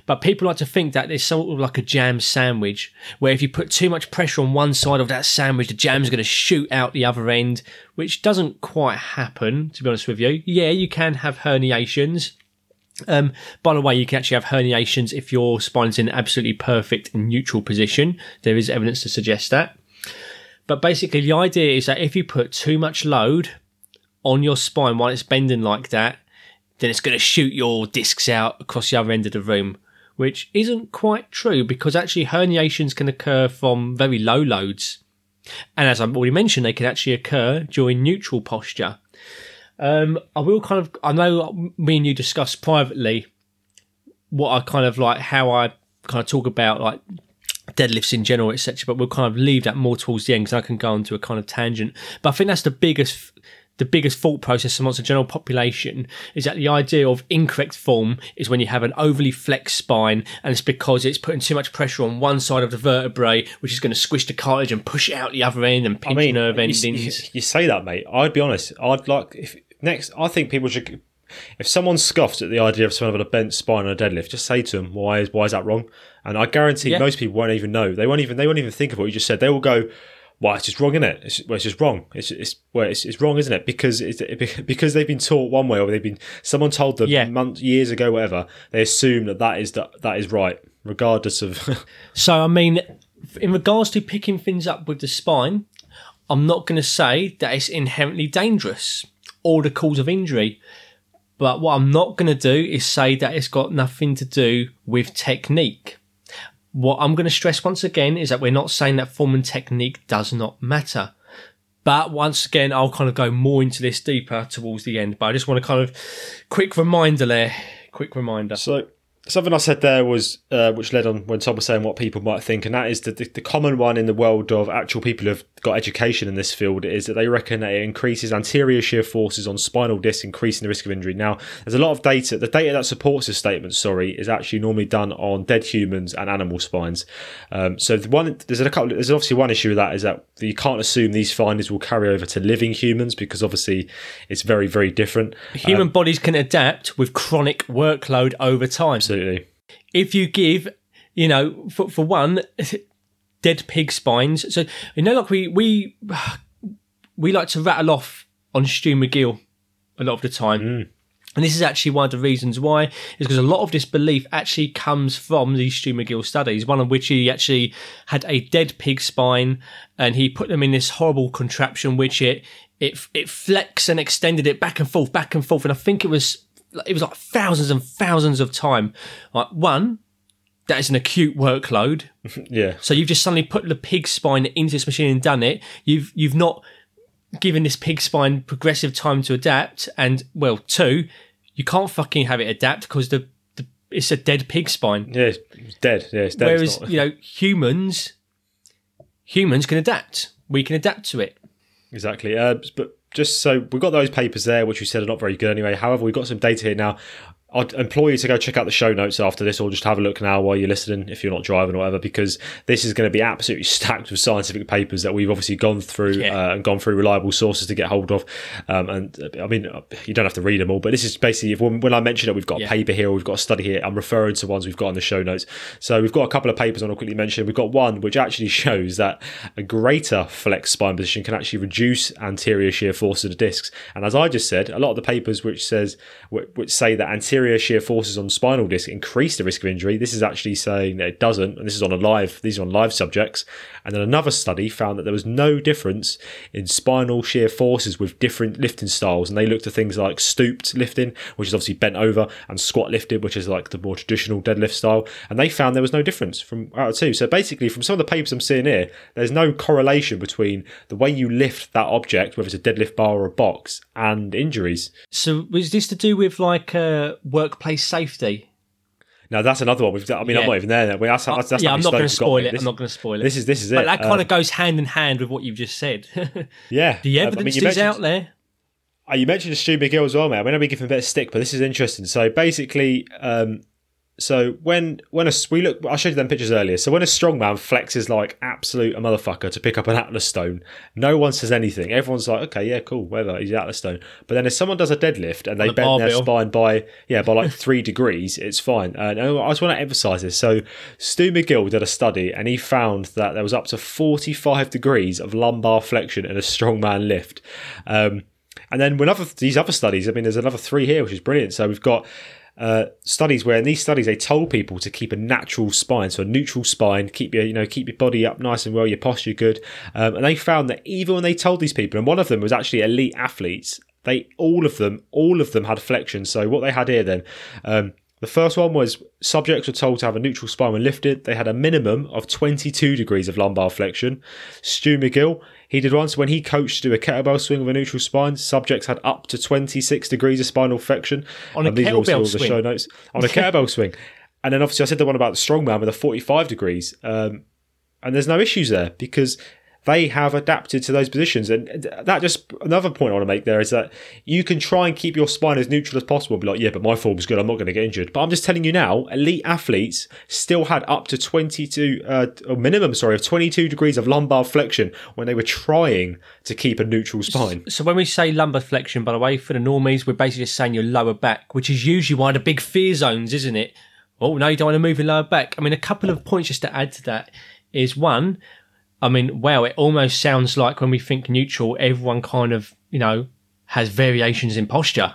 But people like to think that it's sort of like a jam sandwich, where if you put too much pressure on one side of that sandwich, the jam's going to shoot out the other end, which doesn't quite happen, to be honest with you. Yeah, you can have herniations. Um, by the way, you can actually have herniations if your spine's in absolutely perfect neutral position. There is evidence to suggest that. But basically, the idea is that if you put too much load on your spine while it's bending like that, then it's going to shoot your discs out across the other end of the room, which isn't quite true because actually herniations can occur from very low loads. And as I've already mentioned, they can actually occur during neutral posture. Um, I will kind of, I know me and you discussed privately what I kind of like, how I kind of talk about like deadlifts in general, etc. But we'll kind of leave that more towards the end because I can go into a kind of tangent. But I think that's the biggest the biggest thought process amongst the general population is that the idea of incorrect form is when you have an overly flexed spine and it's because it's putting too much pressure on one side of the vertebrae which is going to squish the cartilage and push it out the other end and pinch nerve you, endings you, you say that, mate. I'd be honest. I'd like if next. I think people should. If someone scoffs at the idea of someone having a bent spine on a deadlift, just say to them, "Why is why is that wrong?" And I guarantee Yeah. most people won't even know. They won't even they won't even think of what you just said. They will go, "Well, it's just wrong, isn't it? It's, well, it's just wrong. It's it's well, it's, it's wrong, isn't it? Because it's it, because they've been taught one way, or they've been someone told them Yeah. months, years ago, whatever. They assume that that is that that is right, regardless of. So, I mean, in regards to picking things up with the spine, I'm not going to say that it's inherently dangerous or the cause of injury. But what I'm not going to do is say that it's got nothing to do with technique. What I'm going to stress once again is that we're not saying that form and technique does not matter. But once again, I'll kind of go more into this deeper towards the end. But I just want to kind of quick reminder there. Quick reminder. So something I said there was, uh, which led on when Tom was saying what people might think, and that is that the, the common one in the world of actual people who've got education in this field is that they reckon that it increases anterior shear forces on spinal discs, increasing the risk of injury. Now, there's a lot of data. The data that supports this statement, sorry, is actually normally done on dead humans and animal spines. Um, so the one, there's a couple. There's obviously one issue with that is that you can't assume these findings will carry over to living humans because obviously it's very, very different. Human bodies can adapt with chronic workload over time. Absolutely. if you give, you know, for, for one, dead pig spines. So you know, like we we we like to rattle off on Stu McGill a lot of the time. Mm. And this is actually one of the reasons why, is because a lot of this belief actually comes from these Stu McGill studies, one of which he actually had a dead pig spine and he put them in this horrible contraption which it it it flexed and extended it back and forth, back and forth. And I think it was it was like thousands and thousands of time. Like one, that is an acute workload. Yeah. So you've just suddenly put the pig spine into this machine and done it. You've you've not given this pig spine progressive time to adapt. And well, two, you can't fucking have it adapt because the, the it's a dead pig spine. Yeah, it's dead. Yeah, it's dead. It's Whereas not- you know humans, humans can adapt. We can adapt to it. Exactly. Uh, but just so we've got those papers there, which we said are not very good anyway. However, we've got some data here now. I'd implore you to go check out the show notes after this, or just have a look now while you're listening if you're not driving or whatever, because this is going to be absolutely stacked with scientific papers that we've obviously gone through Yeah. uh, and gone through reliable sources to get hold of. Um, and I mean, you don't have to read them all, but this is basically if, when, when I mention that we've got a paper here, we've got a study here, I'm referring to ones we've got in the show notes. So we've got a couple of papers I want to quickly mention. We've got one which actually shows that a greater flex spine position can actually reduce anterior shear force of the discs. And as I just said, a lot of the papers which says which say that anterior superior shear forces on spinal disc increase the risk of injury. This is actually saying that it doesn't, and this is on a live. These are on live subjects. And then another study found that there was no difference in spinal shear forces with different lifting styles, and they looked at things like stooped lifting, which is obviously bent over, and squat lifting, which is like the more traditional deadlift style, and they found there was no difference from out of two. So basically, from some of the papers I'm seeing here, there's no correlation between the way you lift that object, whether it's a deadlift bar or a box, and injuries. So was this to do with like uh, workplace safety? Now that's another one. We've, I mean, I'm not even there. That's, that's, that's, that's yeah, I'm not going to studies we've got, spoil it. This, I'm not going to spoil it. this is this is it. but that kind Uh, of goes hand in hand with what you've just said. yeah. the Uh, I mean, evidence is out there. Oh, you mentioned Stu McGill as well, man. I mean, I'll be giving a bit of stick, but this is interesting. So basically, um, so when when a we look, I showed you them pictures earlier. So when a strong strongman flexes like absolute a motherfucker to pick up an Atlas stone, no one says anything. Everyone's like, okay, yeah, cool, whatever, he's Atlas stone. But then if someone does a deadlift and they a bend their barbell. spine by yeah by like three degrees, it's fine. And I just want to emphasize this. So Stu McGill did a study and he found that there was up to forty five degrees of lumbar flexion in a strongman lift. Um, and then when other these other studies, I mean, there's another three here, which is brilliant. So we've got uh, studies where in these studies they told people to keep a natural spine, so a neutral spine, keep your you know keep your body up nice and well, your posture good, um, and they found that even when they told these people, and one of them was actually elite athletes, they all of them all of them had flexion. So what they had here then. Um, the first one was subjects were told to have a neutral spine when lifted. They had a minimum of 22 degrees of lumbar flexion. Stu McGill, he did once when he coached to do a kettlebell swing with a neutral spine. Subjects had up to 26 degrees of spinal flexion. On a And these are also kettlebell the swing? show notes on a kettlebell swing. And then obviously I said the one about the strongman with a 45 degrees. Um, and there's no issues there because they have adapted to those positions. And that just another point I want to make there is that you can try and keep your spine as neutral as possible. Be like, yeah, but my form's good. I'm not going to get injured. But I'm just telling you now, elite athletes still had up to 22, uh, a minimum, sorry, of 22 degrees of lumbar flexion when they were trying to keep a neutral spine. So when we say lumbar flexion, by the way, for the normies, we're basically just saying your lower back, which is usually one of the big fear zones, isn't it? Oh, no, you don't want to move your lower back. I mean, a couple of points just to add to that is one, I mean, wow, it almost sounds like when we think neutral, everyone kind of, you know, has variations in posture.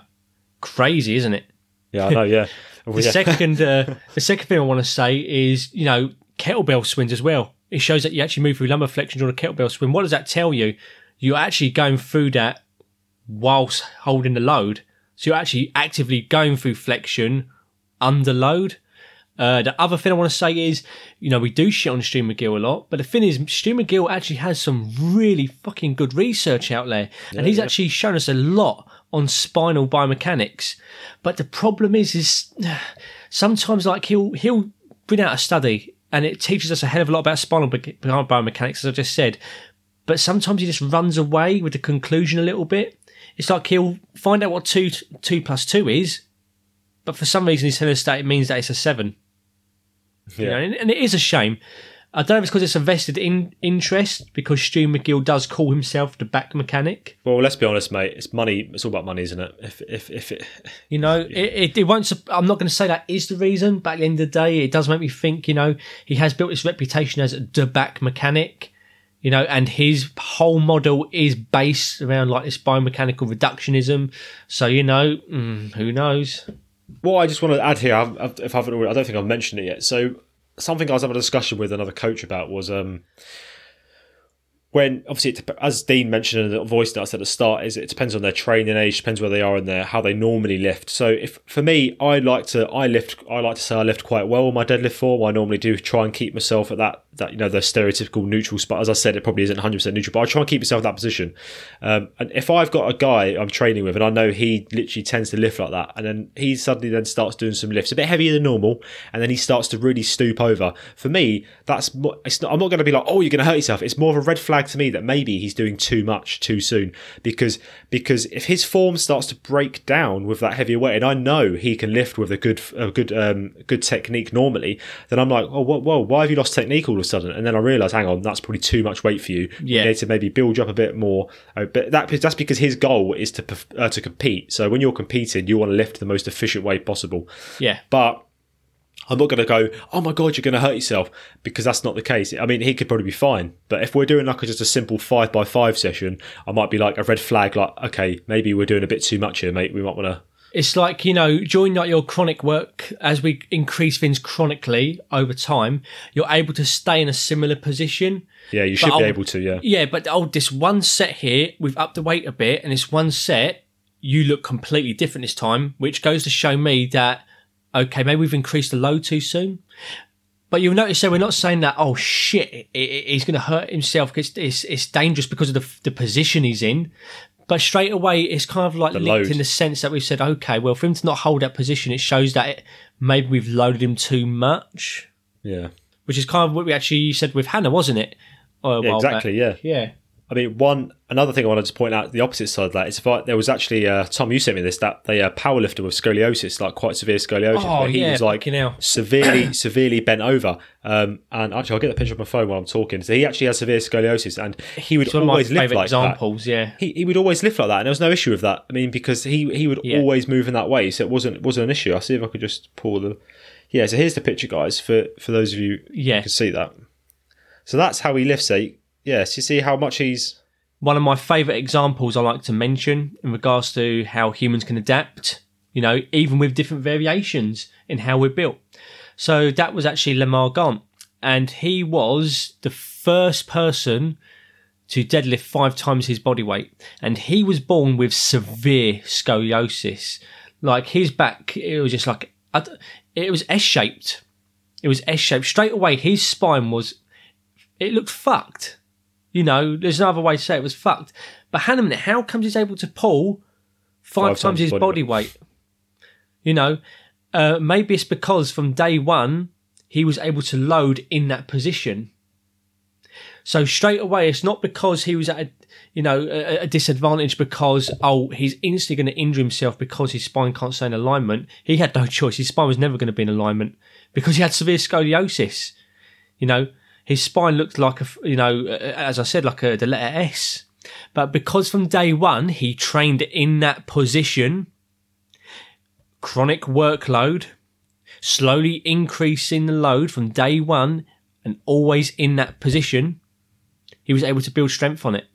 Crazy, isn't it? Yeah, I know, yeah. The yeah. second, uh, the second thing I want to say is, you know, kettlebell swings as well. It shows that you actually move through lumbar flexion on a kettlebell swing. What does that tell you? You're actually going through that whilst holding the load. So you're actually actively going through flexion under load. Uh, the other thing I want to say is, you know, we do shit on Stu McGill a lot, but the thing is, Stu McGill actually has some really fucking good research out there, and he's actually shown us a lot on spinal biomechanics. But the problem is, is sometimes like he'll he'll bring out a study and it teaches us a hell of a lot about spinal bi- biomechanics, as I just said. But sometimes he just runs away with the conclusion a little bit. It's like he'll find out what two two plus two is, but for some reason he's telling us that it means that it's a seven. You Yeah. know, and, and it is a shame. I don't know if it's because it's a vested in, interest because Stu McGill does call himself the back mechanic. Well, let's be honest, mate. It's money. It's all about money, isn't it? If if if it, You know, it, it, it won't. I'm not going to say that is the reason, but at the end of the day, it does make me think. You know, he has built his reputation as the back mechanic. You know, and his whole model is based around like this biomechanical reductionism. So you know, mm, who knows? What I just want to add here, I've, if I haven't already, I don't think I've mentioned it yet. So something I was having a discussion with another coach about was um, when obviously, it, as Dean mentioned in the voice notes at the start, is it depends on their training age, depends where they are in their how they normally lift. So if for me, I like to I lift I like to say I lift quite well on my deadlift form. I normally do try and keep myself at that that you know the stereotypical neutral spot. As I said, it probably isn't 100 percent neutral, but I try and keep myself in that position. Um, and if I've got a guy I'm training with, and I know he literally tends to lift like that, and then he suddenly then starts doing some lifts a bit heavier than normal, and then he starts to really stoop over. For me, that's not, I'm not going to be like, oh, you're going to hurt yourself. It's more of a red flag to me that maybe he's doing too much too soon because because if his form starts to break down with that heavier weight, and I know he can lift with a good a good um, good technique normally, then I'm like, oh, whoa, why have you lost technique all of a sudden? And then I realise, hang on, that's probably too much weight for you. Yeah. You need to maybe build you up a bit more. Uh, but that that's because his goal is to uh, to compete. So when you're competing, you want to lift the most efficient way possible. Yeah, But I'm not going to go, oh my God, you're going to hurt yourself because that's not the case. I mean, he could probably be fine. But if we're doing like a, just a simple five by five session, I might be like a red flag, like, okay, maybe we're doing a bit too much here, mate. We might want to It's like you know, during like your chronic work, as we increase things chronically over time, you're able to stay in a similar position. Yeah, you should But be I'll- able to. Yeah, Yeah, but oh, this one set here, we've upped the weight a bit, and this one set, you look completely different this time, which goes to show me that okay, maybe we've increased the load too soon. But you'll notice that we're not saying that. Oh shit, he- he- he's going to hurt himself. It's, it's it's dangerous because of the the position he's in. But straight away, it's kind of like linked load. in the sense that we've said, okay, well, for him to not hold that position, it shows that it, maybe we've loaded him too much, yeah, which is kind of what we actually said with Hannah, wasn't it? Oh, yeah while back. exactly. Yeah. Yeah. I mean, one another thing I wanted to point out the opposite side of that is if I, there was actually uh, Tom, you sent me this that they uh, powerlifter with scoliosis, like quite severe scoliosis, Oh, he yeah, was like severely, severely bent over. Um, and actually, I'll get the picture of my phone while I'm talking. So he actually has severe scoliosis, and he would It's one of my always lift like that. examples, yeah. He, he would always lift like that, and there was no issue with that. I mean, because he he would Yeah. always move in that way, so it wasn't wasn't an issue. I'll see if I could just pull the. Yeah, so here's the picture, guys, for for those of you Yeah. who can see that. So that's how he lifts it. Yes, you see how much he's One of my favourite examples I like to mention in regards to how humans can adapt, you know, even with different variations in how we're built. So that was actually Lamar Gant, and he was the first person to deadlift five times his body weight. And he was born with severe scoliosis. Like his back, it was just like, it was S shaped. It was S shaped. Straight away, his spine was, it looked fucked. You know, there's no other way to say it, was fucked. But hang on a minute, how comes he's able to pull five, times, his body, weight? You know, uh, maybe it's because from day one he was able to load in that position. So straight away, it's not because he was at a, you know a, a disadvantage because oh he's instantly going to injure himself because his spine can't stay in alignment. He had no choice. His spine was never going to be in alignment because he had severe scoliosis. You know, his spine looked like a, you know as I said like a, the letter S. But because from day one he trained in that position, chronic workload, slowly increasing the load from day one and always in that position, he was able to build strength on it.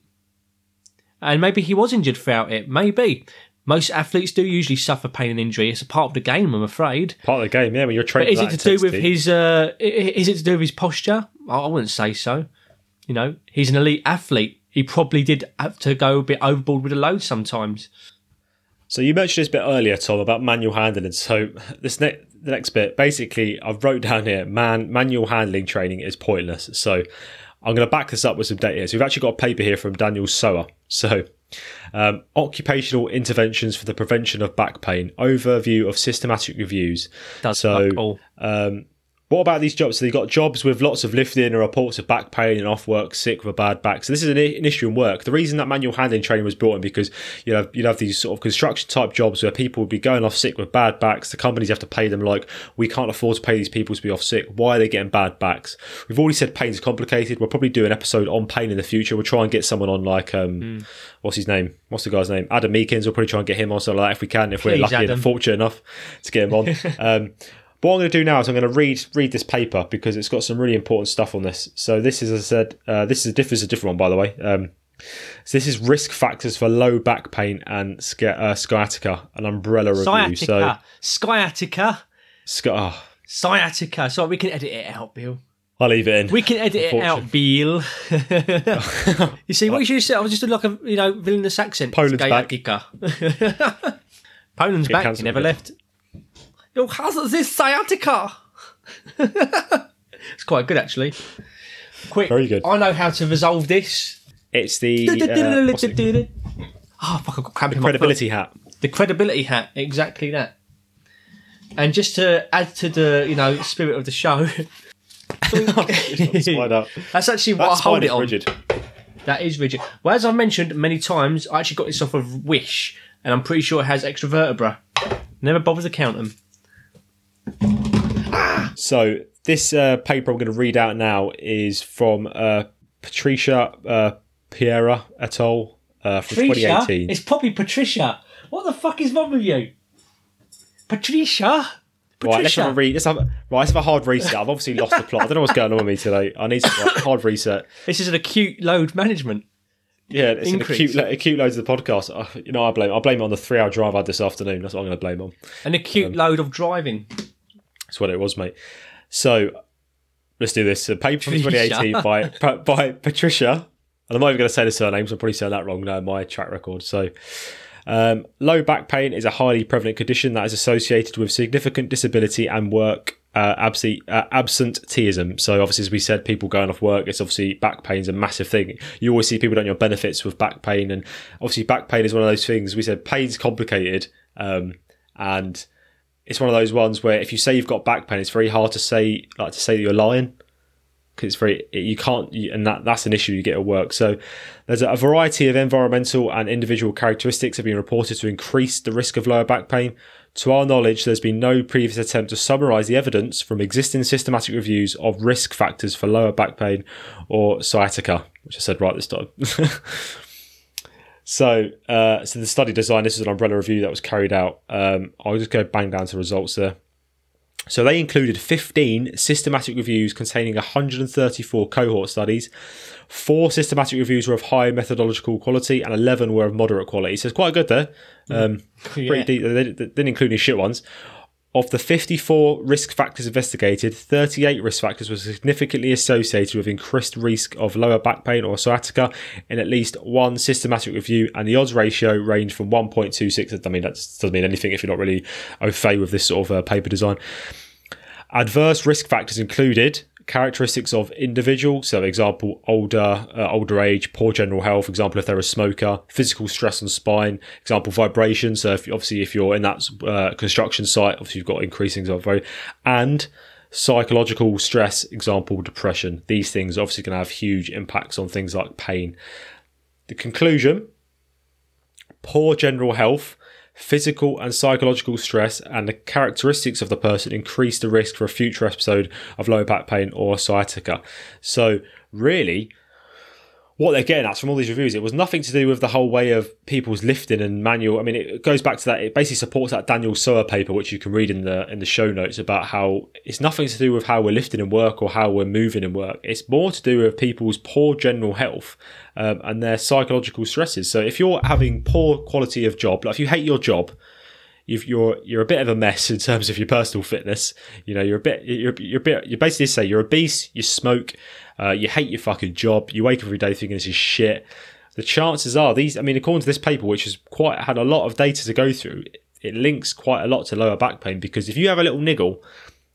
And maybe he was injured throughout it. Maybe. Most athletes do usually suffer pain and injury. It's a part of the game, I'm afraid. part of the game. Yeah, when you're But training. is it to do with his? Uh, is it to do with his posture? I wouldn't say so. You know, he's an elite athlete. He probably did have to go a bit overboard with the load sometimes. So you mentioned this bit earlier, Tom, about manual handling. So this ne- the next bit, basically, I've wrote down here, man, manual handling training is pointless. So I'm going to back this up with some data here. So we've actually got a paper here from Daniel Sowah. So um, occupational interventions for the prevention of back pain, overview of systematic reviews. Does So. Um, what about these jobs? So they've got jobs with lots of lifting and reports of back pain and off work, sick with a bad back. So this is an, an issue in work. The reason that manual handling training was brought in because you know you'd have these sort of construction type jobs where people would be going off sick with bad backs. The companies have to pay them like we can't afford to pay these people to be off sick. Why are they getting bad backs? We've already said pain is complicated. We'll probably do an episode on pain in the future. We'll try and get someone on like um what's his name? What's the guy's name? Adam Meakins. We'll probably try and get him on something like that if we can, if we're lucky Adam. and fortunate enough to get him on. um, but what I'm going to do now is I'm going to read read this paper because it's got some really important stuff on this. So this is, as I said, uh, this is a diff- this is a different one by the way. Um, so this is risk factors for low back pain and sci- uh, sciatica, an umbrella review. So Sciatica. Sciatica. sci- oh, Sciatica. So we can edit it out, Bill. I'll leave it in. We can edit it out, Bill. you see what you should said? I was just doing like a you know villainous accent. Poland's back. Sciatica. Poland's Get back. He never left. Yo, how's this sciatica? it's quite good actually. Quick, Very good. I know how to resolve this. It's the uh, what's it? Oh fuck! I've got cramp in my foot. credibility hat. The credibility hat, exactly that. And just to add to the you know spirit of the show, Slide up. that's actually what I hold it on. rigid. That is rigid. Well, as I've mentioned many times, I actually got this off of Wish, and I'm pretty sure it has extra vertebra. Never bothered to count them. So this uh, paper I'm going to read out now is from uh, Patricia uh, Piera et al. Uh, from Patricia? 2018. It's probably Patricia. What the fuck is wrong with you? Patricia? Right, let's have a read. Let's have, right, let's have a hard reset. I've obviously lost the plot. I don't know what's going on with me today. I need some like, hard reset. this is an acute load management. Yeah, it's an acute, acute loads of the podcast. Uh, you know, I blame I blame it on the three hour drive I had this afternoon. That's what I'm going to blame on. An acute load of driving. That's what it was, mate. So let's do this. A paper from 2018 by by Patricia. And I'm not even going to say the surname, so I'm probably saying that wrong now my track record. So, um, low back pain is a highly prevalent condition that is associated with significant disability and work uh, abse- uh, absenteeism. So, obviously, as we said, people going off work, it's obviously back pain is a massive thing. You always see people on your benefits with back pain, and obviously, back pain is one of those things. We said pain's complicated, um, and it's one of those ones where if you say you've got back pain, it's very hard to say like to say that you're lying because it's very you can't and that that's an issue you get at work. So there's a variety of environmental and individual characteristics have been reported to increase the risk of lower back pain. To our knowledge, there's been no previous attempt to summarise the evidence from existing systematic reviews of risk factors for lower back pain or sciatica, which I said right this time. So, uh, so the study design. This is an umbrella review that was carried out. Um, I'll just go bang down to results there. So they included 15 systematic reviews containing 134 cohort studies. Four systematic reviews were of high methodological quality, and 11 were of moderate quality. So it's quite good there. Um, Yeah. Pretty deep. They they didn't include any shit ones. Of the 54 risk factors investigated, 38 risk factors were significantly associated with increased risk of lower back pain or sciatica in at least one systematic review, and the odds ratio ranged from 1.26. I mean, that doesn't mean anything if you're not really au fait with this sort of uh, paper design. Adverse risk factors included characteristics of individual, so example older, uh, older age, poor general health, example if they're a smoker, physical stress on spine, example vibration. So if obviously if you're in that uh, construction site, obviously you've got increasing very and psychological stress, example depression. These things obviously can have huge impacts on things like pain. The conclusion: poor general health physical and psychological stress and the characteristics of the person increase the risk for a future episode of lower back pain or sciatica. So, really, what they're getting at from all these reviews, it was nothing to do with the whole way of people's lifting and manual. I mean, it goes back to that. It basically supports that Daniel Sowah paper, which you can read in the in the show notes about how it's nothing to do with how we're lifting and work or how we're moving and work. It's more to do with people's poor general health um, and their psychological stresses. So if you're having poor quality of job, like if you hate your job, you've, you're you're a bit of a mess in terms of your personal fitness. You know, you're a bit you're you're a bit you basically say you're obese, you smoke, uh, you hate your fucking job, you wake up every day thinking this is shit. The chances are these. I mean, according to this paper, which has quite had a lot of data to go through, it links quite a lot to lower back pain because if you have a little niggle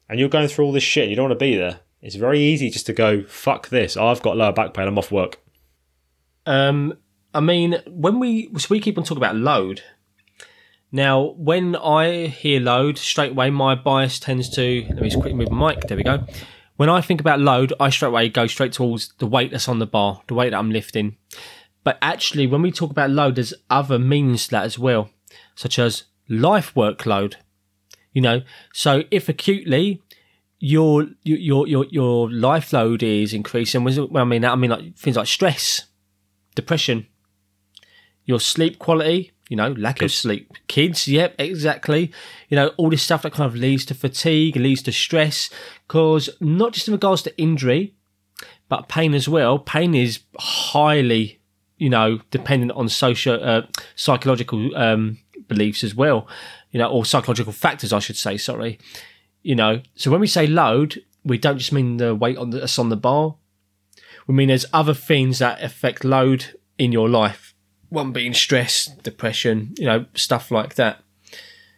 and you're going through all this shit, and you don't want to be there. It's very easy just to go fuck this. I've got lower back pain. I'm off work. Um, I mean, when we so we keep on talking about load. Now, when I hear load, straight away my bias tends to. Let me just quickly move my mic. There we go. When I think about load, I straight away go straight towards the weight that's on the bar, the weight that I'm lifting. But actually, when we talk about load, there's other means to that as well, such as life workload. You know, so if acutely your your your your life load is increasing, I mean that, I mean like things like stress, depression, your sleep quality, you know, lack of sleep. Kids, yep, exactly. You know, all this stuff that kind of leads to fatigue, leads to stress, because not just in regards to injury, but pain as well. Pain is highly, you know, dependent on social, uh, psychological um, beliefs as well, you know, or psychological factors, I should say. Sorry, you know. So when we say load, we don't just mean the weight on the, that's on the bar. We mean there's other things that affect load in your life. One being stress, depression, you know, stuff like that.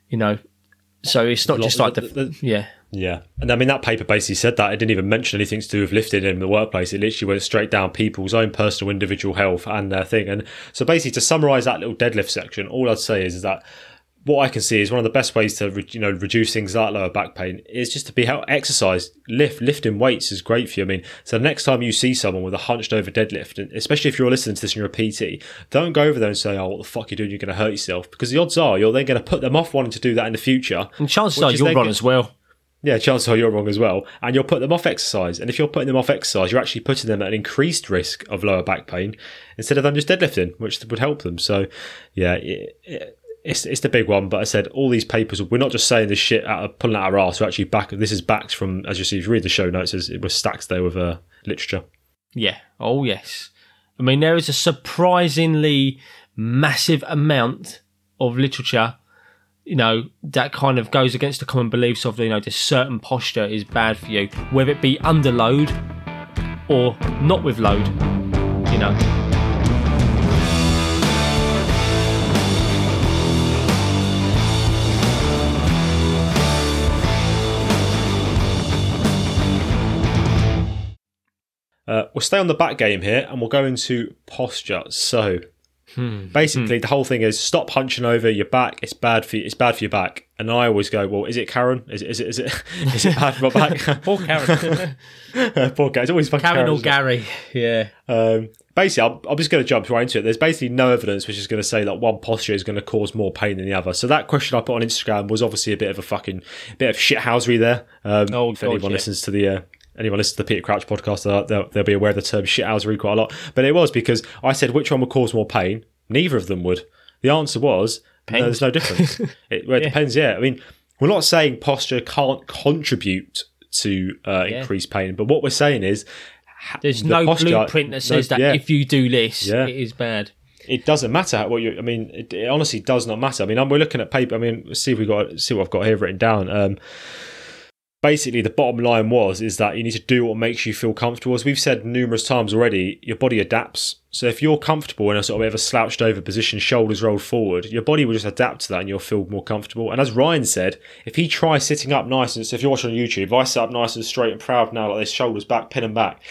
You know, so it's not lot- just like the, the- the- yeah. Yeah, and I mean that paper basically said that it didn't even mention anything to do with lifting in the workplace. It literally went straight down people's own personal, individual health and their thing. And so basically, to summarise that little deadlift section, all I'd say is, that what I can see is one of the best ways to re- you know reduce things like lower back pain is just to be help exercise. Lift lifting weights is great for you. I mean, so the next time you see someone with a hunched over deadlift, and especially if you're listening to this and you're a PT, don't go over there and say, "Oh, what the fuck are you doing? You're going to hurt yourself," because the odds are you're then going to put them off wanting to do that in the future. And chances are then run good- as well. Yeah, chances are you're wrong as well. And you'll put them off exercise. And if you're putting them off exercise, you're actually putting them at an increased risk of lower back pain instead of them just deadlifting, which would help them. So, yeah, it, it, it's, it's the big one. But I said, all these papers, we're not just saying this shit out of pulling out our ass. We're actually back. This is backed from, as you see, if you read the show notes, it was stacked there with uh, literature. Yeah. Oh yes. I mean, there is a surprisingly massive amount of literature, you know, that kind of goes against the common beliefs of, you know, this certain posture is bad for you, whether it be under load or not with load, you know. Uh, we'll stay on the back game here and we'll go into posture. So Hmm. basically, the whole thing is stop hunching over your back. It's bad for you. It's bad for your back. And I always go, well, is it Karen? Is it is it is it, is it bad for my back? Poor Karen. Poor guy. It's always fucking Karen Karen. or? Gary. Yeah. Um, basically, I'm, I'm just going to jump right into it. There's basically no evidence which is going to say that one posture is going to cause more pain than the other. So that question I put on Instagram was obviously a bit of a fucking bit of shithousery there. Um, Oh, if God, anyone yeah. listens to the uh, anyone listens to the Peter Crouch podcast, uh, they'll, they'll be aware of the term shithousery quite a lot. But it was because I said which one would cause more pain. Neither of them would. The answer was no, there's no difference. it, well, it Yeah. depends. Yeah, I mean, we're not saying posture can't contribute to uh, Yeah. increased pain, but what we're saying is There's the no posture- blueprint that says no- that yeah. if you do this, it is bad. it doesn't matter what you. I mean, it, it honestly does not matter. I mean, I'm, we're looking at paper. I mean, see if we got see what I've got here written down. Um, basically, the bottom line was is that you need to do what makes you feel comfortable. As we've said numerous times already, your body adapts. So if you're comfortable in a sort of a slouched over position, shoulders rolled forward, your body will just adapt to that, and you'll feel more comfortable. And as Ryan said, if he tries sitting up nice and so if you're watching on YouTube, if I sit up nice and straight and proud now, like this, shoulders back, pin and back.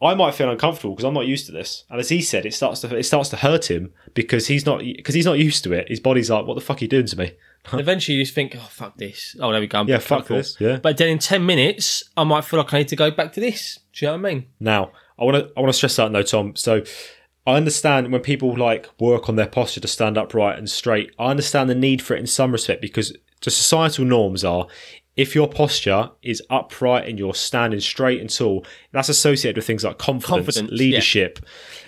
I might feel uncomfortable because I'm not used to this. And as he said, it starts to it starts to hurt him because he's not because he's not used to it. His body's like, "What the fuck are you doing to me?" And eventually you just think, oh, fuck this. Oh, there we go. I'm Yeah, fuck comfortable. this. Yeah. But then in 10 minutes, I might feel like I need to go back to this. Do you know what I mean? Now, I want to I want to stress that though, Tom. So I understand when people like work on their posture to stand upright and straight. I understand the need for it in some respect because the societal norms are if your posture is upright and you're standing straight and tall, that's associated with things like confidence, Confidence, leadership.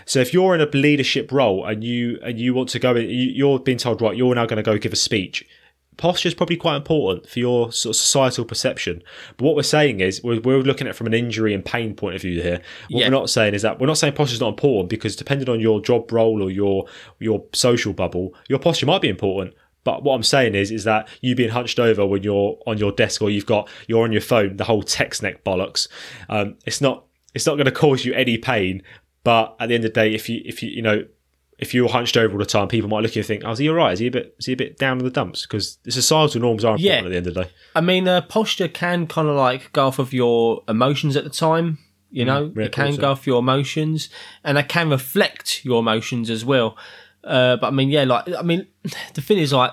So if you're in a leadership role and you and you want to go in, you- you're being told right, you're now going to go give a speech. Posture is probably quite important for your sort of societal perception. But what we're saying is we're, we're looking at it from an injury and pain point of view here. What Yeah. we're not saying is that we're not saying posture is not important because depending on your job role or your your social bubble, your posture might be important. But what I'm saying is, is that you being hunched over when you're on your desk or you've got you're on your phone, the whole text neck bollocks. Um, it's not it's not going to cause you any pain. But at the end of the day, if you if you you know if you're hunched over all the time, people might look at you and think, "Oh, is he all right? Is he a bit is he a bit down in the dumps?" Because the societal norms are important Yeah. at the end of the day. I mean, uh, posture can kind of like go off of your emotions at the time. You know, yeah, it can go off your emotions, and it can reflect your emotions as well. Uh, but I mean, yeah, like I mean, the thing is, like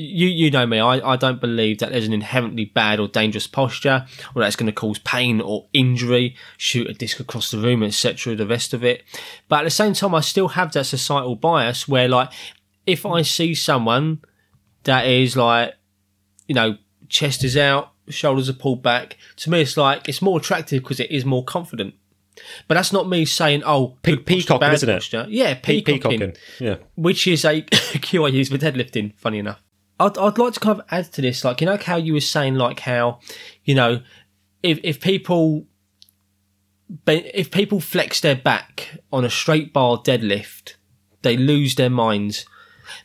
you you know me, I, I don't believe that there's an inherently bad or dangerous posture, or that's going to cause pain or injury, shoot a disc across the room, etc. The rest of it, but at the same time, I still have that societal bias where, like, if I see someone that is like you know, chest is out, shoulders are pulled back. To me, it's like it's more attractive because it is more confident. But that's not me saying, oh, Pe- posture, peacocking, isn't it? posture. Yeah, Pe- peacocking, peacocking, yeah. which is a cue I use for deadlifting. Funny enough, I'd, I'd like to kind of add to this, like you know how you were saying, like how you know, if if people if people flex their back on a straight bar deadlift, they lose their minds.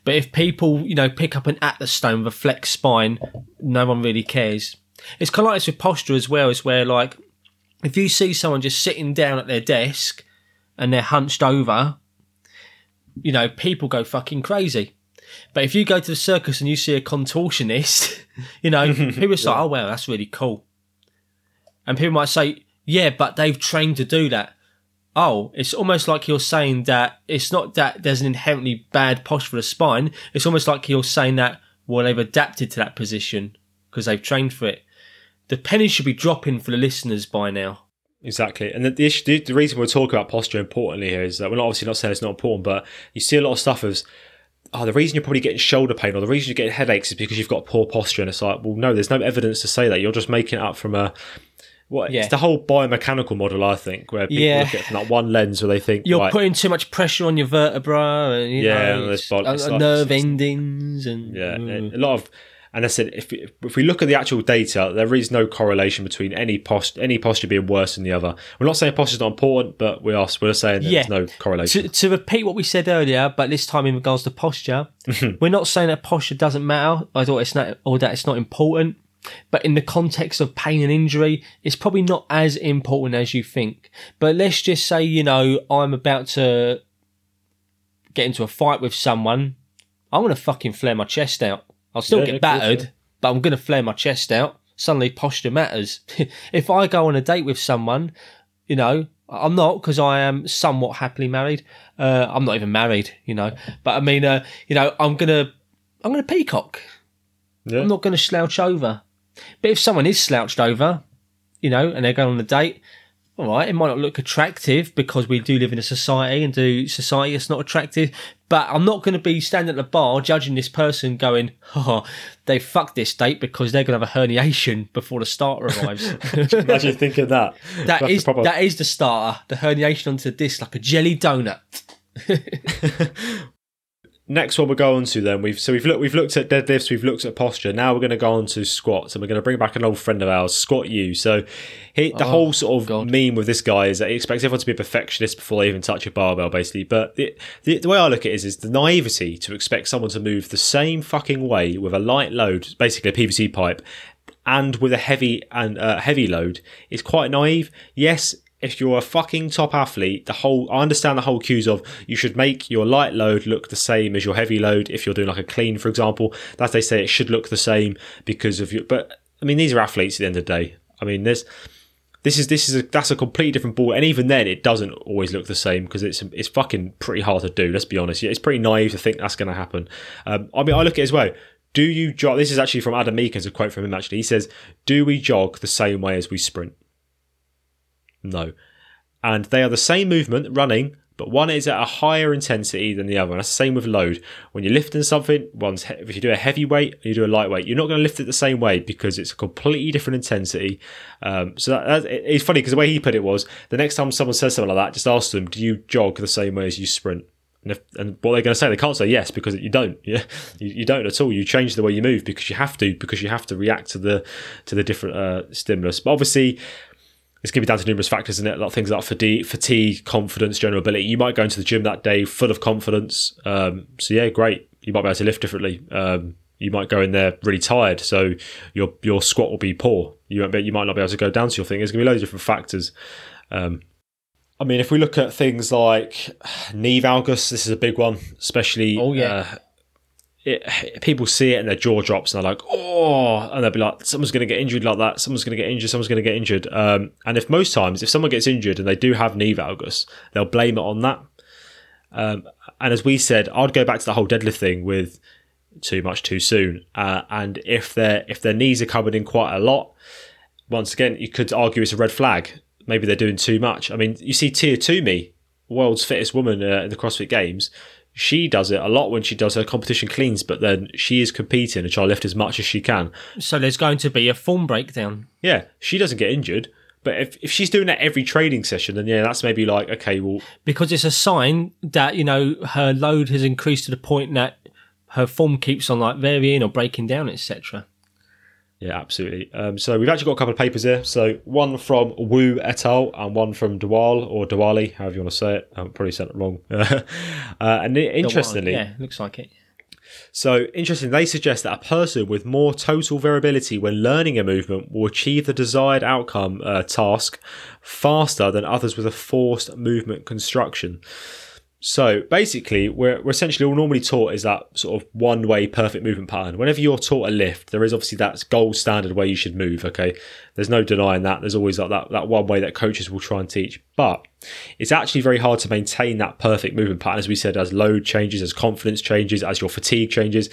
But if people, you know, pick up an Atlas stone with a flex spine, no one really cares. It's kind of like this with posture as well, is where like if you see someone just sitting down at their desk and they're hunched over, you know, people go fucking crazy. But if you go to the circus and you see a contortionist, you know, people are like, oh, wow, that's really cool. And people might say, yeah, but they've trained to do that. Oh, it's almost like you're saying that it's not that there's an inherently bad posture for the spine. It's almost like you're saying that, well, they've adapted to that position because they've trained for it. The penny should be dropping for the listeners by now. Exactly, and the, the issue, the, the reason we're talking about posture importantly here is that we're not obviously not saying it's not important, but you see a lot of stuff as, oh, the reason you're probably getting shoulder pain or the reason you're getting headaches is because you've got poor posture, and it's like, well, no, there's no evidence to say that. You're just making it up from a, what? Yeah. It's the whole biomechanical model, I think, where people Yeah. look at it from that one lens where they think, You're right, putting too much pressure on your vertebrae and you Yeah, know, and it's- there's bod- uh, like- nerve endings and Yeah, Mm. a lot of, And I said, if, if we look at the actual data, there is no correlation between any post any posture being worse than the other. We're not saying posture's not important, but we are we're saying Yeah. there's no correlation. To, to repeat what we said earlier, but this time in regards to posture, we're not saying that posture doesn't matter. I thought it's not, or that it's not important. But in the context of pain and injury, it's probably not as important as you think. But let's just say, you know, I'm about to get into a fight with someone. I'm going to fucking flare my chest out. I'll still Yeah, get course, battered, yeah. but I'm going to flare my chest out. Suddenly, posture matters. if I go on a date with someone, you know, I'm not because I am somewhat happily married. Uh, I'm not even married, you know. But I mean, uh, you know, I'm gonna, I'm gonna peacock. Yeah. I'm not gonna slouch over. But if someone is slouched over, you know, and they're going on a date, all right, it might not look attractive because we do live in a society and do society that's not attractive. But I'm not going to be standing at the bar judging this person going, oh, they fucked this date because they're going to have a herniation before the starter arrives. Imagine thinking that. That That's the is proper- that is the starter. The herniation onto the disc like a jelly donut. Next one we'll go on to then we've so we've looked we've looked at deadlifts we've looked at posture now we're going to go on to squats and we're going to bring back an old friend of ours squat you so he, the whole sort of God. meme with this guy is that he expects everyone to be a perfectionist before they even touch a barbell basically but the, the, the way I look at it is is the naivety to expect someone to move the same fucking way with a light load basically a PVC pipe and with a heavy and uh, heavy load is quite naive. Yes, if you're a fucking top athlete, the whole I understand the whole cues of you should make your light load look the same as your heavy load. If you're doing like a clean, for example, that they say it should look the same because of your. But I mean, these are athletes at the end of the day. I mean, there's this is this is a that's a completely different ball, and even then, it doesn't always look the same because it's it's fucking pretty hard to do. Let's be honest, it's pretty naive to think that's going to happen. Um, I mean, I look at it as well. Do you jog? This is actually from Adam Meakins, a quote from him. Actually, he says, "Do we jog the same way as we sprint?" No, and they are the same movement running, but one is at a higher intensity than the other. And that's the same with load. When you're lifting something, one's he- if you do a heavy weight you do a lightweight, you're not going to lift it the same way because it's a completely different intensity. Um, so that, that, it's funny because the way he put it was the next time someone says something like that, just ask them, "Do you jog the same way as you sprint?" And, if, and what they're going to say, they can't say yes because you don't. Yeah, you, you don't at all. You change the way you move because you have to because you have to react to the to the different uh, stimulus. But obviously, it's going to be down to numerous factors in it. A lot of things like fatigue, fatigue, confidence, general ability. You might go into the gym that day full of confidence. Um, so yeah, great. You might be able to lift differently. Um, you might go in there really tired, so your your squat will be poor. You won't be, you might not be able to go down to your thing. There's going to be loads of different factors. Um, I mean, if we look at things like knee valgus, this is a big one, especially. Oh, yeah. uh, it, people see it and their jaw drops and they're like, oh, and they'll be like, someone's going to get injured like that. Someone's going to get injured. Someone's going to get injured. Um, and if most times, if someone gets injured and they do have knee valgus, they'll blame it on that. Um, and as we said, I'd go back to the whole deadlift thing with too much too soon. Uh, and if their if their knees are covered in quite a lot, once again, you could argue it's a red flag. Maybe they're doing too much. I mean, you see Tia Toomey, world's fittest woman uh, in the CrossFit Games. She does it a lot when she does her competition cleans, but then she is competing and trying to lift as much as she can. So there's going to be a form breakdown. Yeah, she doesn't get injured. But if, if she's doing that every training session, then yeah, that's maybe like, okay, well, because it's a sign that you know her load has increased to the point that her form keeps on like varying or breaking down, etc. Yeah, absolutely. Um, so we've actually got a couple of papers here. So one from Wu et al. and one from Dewal or Diwali, however you want to say it. I'm probably said it wrong. uh, and interestingly, yeah, looks like it. so interesting, they suggest that a person with more total variability when learning a movement will achieve the desired outcome uh, task faster than others with a forced movement construction. So basically, we're, we're essentially all normally taught is that sort of one way perfect movement pattern. Whenever you're taught a lift, there is obviously that gold standard way you should move. Okay, there's no denying that. There's always like that that one way that coaches will try and teach, but it's actually very hard to maintain that perfect movement pattern, as we said, as load changes, as confidence changes, as your fatigue changes.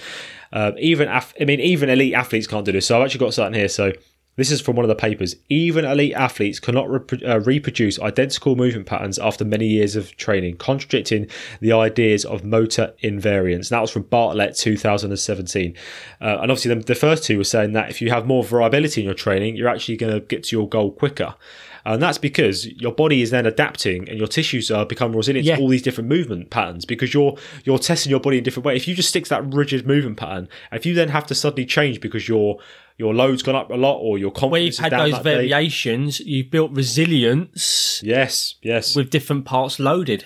Um, even af- I mean, even elite athletes can't do this. So I've actually got something here. So This is from one of the papers. Even elite athletes cannot repro- uh, reproduce identical movement patterns after many years of training, contradicting the ideas of motor invariance. That was from Bartlett 2017. Uh, and obviously, the, the first two were saying that if you have more variability in your training, you're actually going to get to your goal quicker. And that's because your body is then adapting and your tissues are becoming resilient Yeah. to all these different movement patterns because you're you're testing your body in different ways. If you just stick to that rigid movement pattern, if you then have to suddenly change because your your load's gone up a lot or your Where confidence you've had those that day- variations, you've built resilience Yes, yes, with different parts loaded.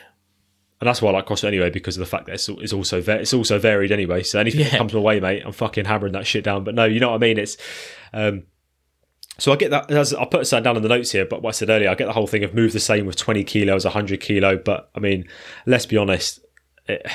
and that's why I like CrossFit anyway because of the fact that it's, it's also it's also varied anyway. So anything that comes my way, mate, I'm fucking hammering that shit down. But no, you know what I mean. It's um, so I get that. As I put something down in the notes here, but what I said earlier, I get the whole thing of move the same with 20 kilos, 100 kilo. But I mean, let's be honest. It,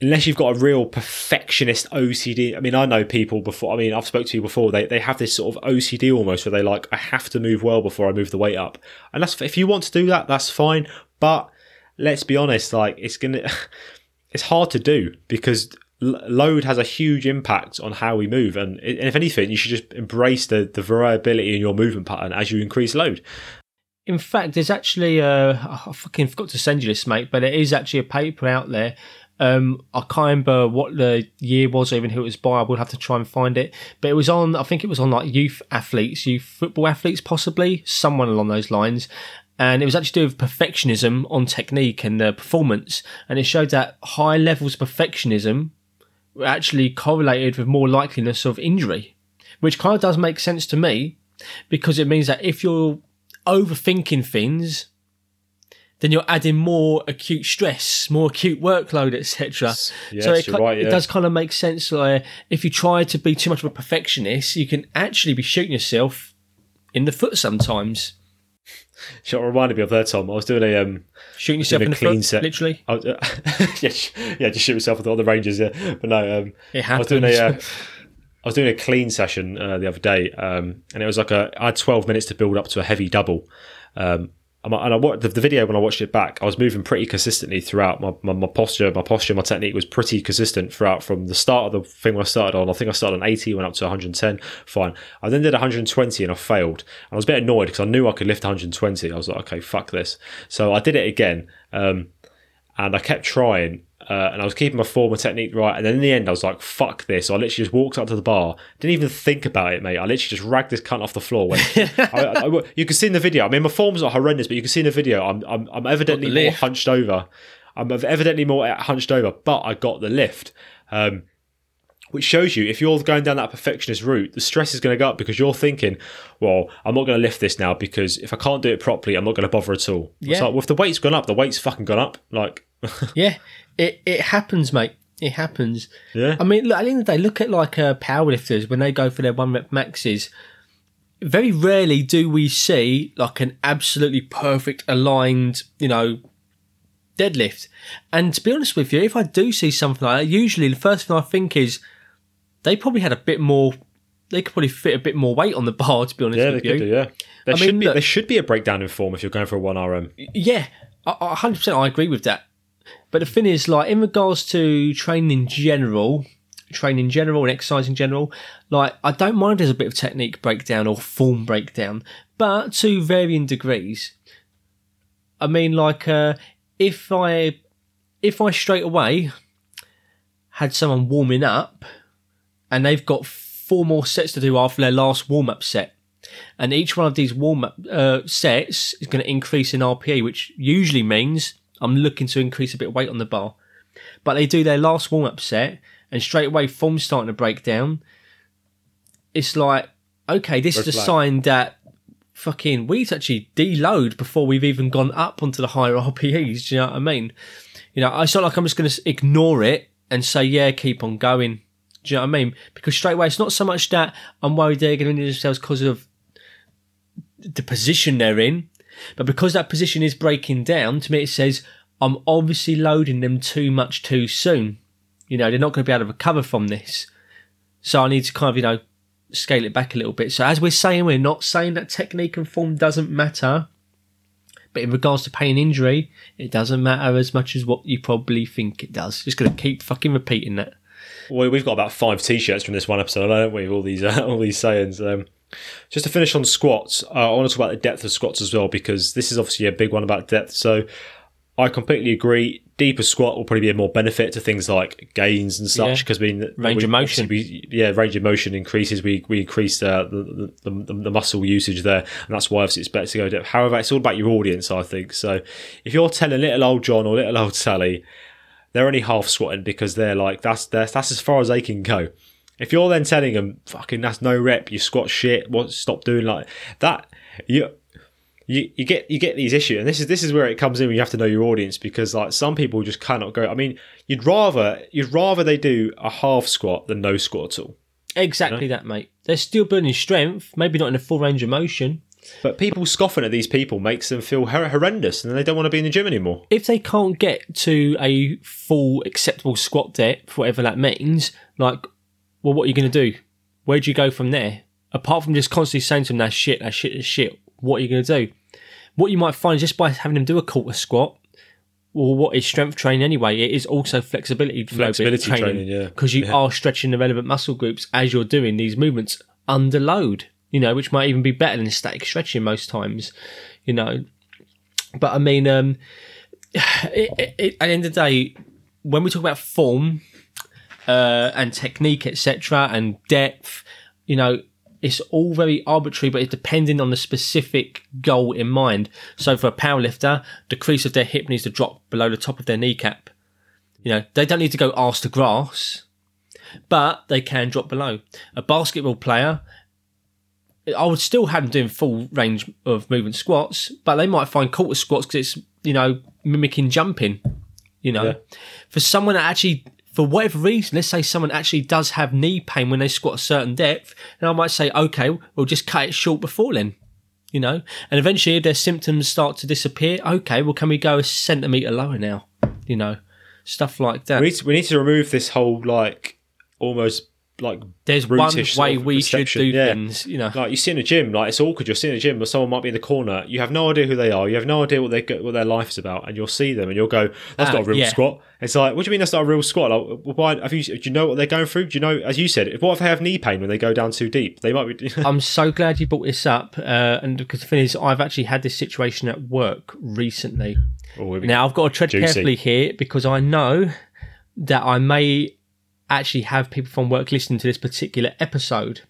unless you've got a real perfectionist OCD. I mean, I know people before. I mean, I've spoke to you before. They they have this sort of OCD almost where they like, I have to move well before I move the weight up. And that's if you want to do that, that's fine. But let's be honest, like it's gonna, it's hard to do because load has a huge impact on how we move. And i- if anything, you should just embrace the the variability in your movement pattern as you increase load. In fact, there's actually uh, I fucking forgot to send you this, mate, but it is actually a paper out there. Um, I can't remember what the year was, or even who it was by. I would have to try and find it. But it was on. I think it was on like youth athletes, youth football athletes, possibly someone along those lines. And it was actually to do with perfectionism on technique and uh, performance. And it showed that high levels of perfectionism were actually correlated with more likeliness of injury, which kind of does make sense to me because it means that if you're overthinking things, then you're adding more acute stress, more acute workload, etc. Yes, so it, right, it does kind of make sense. Like if you try to be too much of a perfectionist, you can actually be shooting yourself in the foot sometimes. Shit reminded me of that, Tom. I was doing a um, Shooting yourself in the clean foot, set. literally. Was, uh, yeah, yeah, just shoot myself with all the Rangers. Yeah, but no, um, It I was doing a, uh, I was doing a clean session uh, the other day, um, and it was like a I had twelve minutes to build up to a heavy double. Um, and I, watched the, video when I watched it back, I was moving pretty consistently throughout. My, my my posture, my posture, my technique was pretty consistent throughout from the start of the thing I started on. I think I started on eighty, went up to one hundred and ten. Fine. I then did one hundred and twenty, and I failed. I was a bit annoyed because I knew I could lift one hundred and twenty. I was like, okay, fuck this. So I did it again. Um, and I kept trying, uh, and I was keeping my form and technique right. And then in the end, I was like, "Fuck this!" So I literally just walked up to the bar, didn't even think about it, mate. I literally just ragged this cunt off the floor. I, I- I- you can see in the video. I mean, my forms are horrendous, but you can see in the video, I'm I'm, I'm evidently more hunched over. I'm evidently more hunched over, but I got the lift. Um, which shows you if you're going down that perfectionist route, the stress is going to go up because you're thinking, well, I'm not going to lift this now because if I can't do it properly, I'm not going to bother at all. It's Yeah. like, well, if the weight's gone up, the weight's fucking gone up. Like, Yeah, it it happens, mate. It happens. yeah. I mean, look, at the end of the day, look at like uh, powerlifters when they go for their one rep maxes. Very rarely do we see like an absolutely perfect aligned, you know, deadlift. And to be honest with you, if I do see something like that, usually the first thing I think is they probably had a bit more. They could probably fit a bit more weight on the bar. To be honest Yeah, they with could you, do. Yeah, there I should mean, be look- there should be a breakdown in form if you're going for a one RM. Yeah, hundred percent. I agree with that. But the thing is, like in regards to training in general, training in general and exercise in general, like I don't mind there's a bit of technique breakdown or form breakdown, but to varying degrees. I mean, like uh, if I if I straight away had someone warming up and they've got four more sets to do after their last warm up set, and each one of these warm up uh, sets is going to increase in RPE, which usually means I'm looking to increase a bit of weight on the bar. But they do their last warm up set, and straight away form's starting to break down. It's like, okay, this Red is a flag. sign that fucking we need to actually deload before we've even gone up onto the higher RPEs. Do you know what I mean? You know, it's not like I'm just going to ignore it and say, yeah, keep on going. Do you know what I mean? Because straight away, it's not so much that I'm worried they're going to injure themselves because of the position they're in, but because that position is breaking down, to me it says I'm obviously loading them too much too soon. You know, they're not going to be able to recover from this. So I need to kind of, you know, scale it back a little bit. So as we're saying, we're not saying that technique and form doesn't matter. But in regards to pain and injury, it doesn't matter as much as what you probably think it does. Just going to keep fucking repeating that. Well, we've got about five t-shirts from this one episode, don't we? All these uh, all these sayings. Um, Just to finish on squats, uh, I want to talk about the depth of squats as well because this is obviously a big one about depth. So I completely agree. Deeper squat will probably be a more benefit to things like gains and such Yeah. because we Range we- of motion. We, yeah, range of motion increases. We we increase uh, the, the, the the muscle usage there, and that's why obviously it's better to go depth. However, it's all about your audience, I think. So if you're telling little old John or little old Sally, they're only half squatting because they're like that's that's, that's as far as they can go. If you're then telling them, "Fucking, that's no rep. You squat shit. What? Stop doing like that." You you, you get you get these issues, and this is this is where it comes in. When you have to know your audience because like some people just cannot go. I mean, you'd rather you'd rather they do a half squat than no squat at all. Exactly that, mate. They're still building strength, maybe not in a full range of motion. But people scoffing at these people makes them feel hor- horrendous, and they don't want to be in the gym anymore. If they can't get to a full acceptable squat depth, whatever that means, like, well, what are you going to do? Where do you go from there? Apart from just constantly saying to them, that shit, that shit, that shit, what are you going to do? What you might find is just by having them do a quarter squat, well, what is strength training anyway? It is also flexibility, Flexibility training, yeah. because you Yeah. are stretching the relevant muscle groups as you're doing these movements under load. You know, which might even be better than static stretching most times. You know, but I mean, um, it, it, it, at the end of the day, when we talk about form uh, and technique, etc., and depth, you know, it's all very arbitrary, but it's depending on the specific goal in mind. So for a powerlifter, the crease of their hip needs to drop below the top of their kneecap. You know, they don't need to go arse to grass, but they can drop below. A basketball player, I would still have them doing full range of movement squats, but they might find quarter squats because it's, you know, mimicking jumping. You know, Yeah. for someone that actually, for whatever reason, let's say someone actually does have knee pain when they squat a certain depth, then I might say, okay, we'll just cut it short before then. You know, and eventually if their symptoms start to disappear. Okay, well, can we go a centimeter lower now? You know, stuff like that. We need to, we need to remove this whole like almost like There's one sort way of we should do Yeah. things. You know, like you sit in a gym, like it's awkward. You're sitting in a gym, but someone might be in the corner. You have no idea who they are. You have no idea what they what their life is about, and you'll see them, and you'll go, "That's Ah, not a real yeah. squat." It's like, what do you mean that's not a real squat? Like, why have you? Do you know what they're going through? Do you know, as you said, what if they have knee pain when they go down too deep? They might be. I'm so glad you brought this up. Uh, and because the thing is, I've actually had this situation at work recently. Oh, Now I've got to tread Juicy. carefully here because I know that I may actually have people from work listening to this particular episode.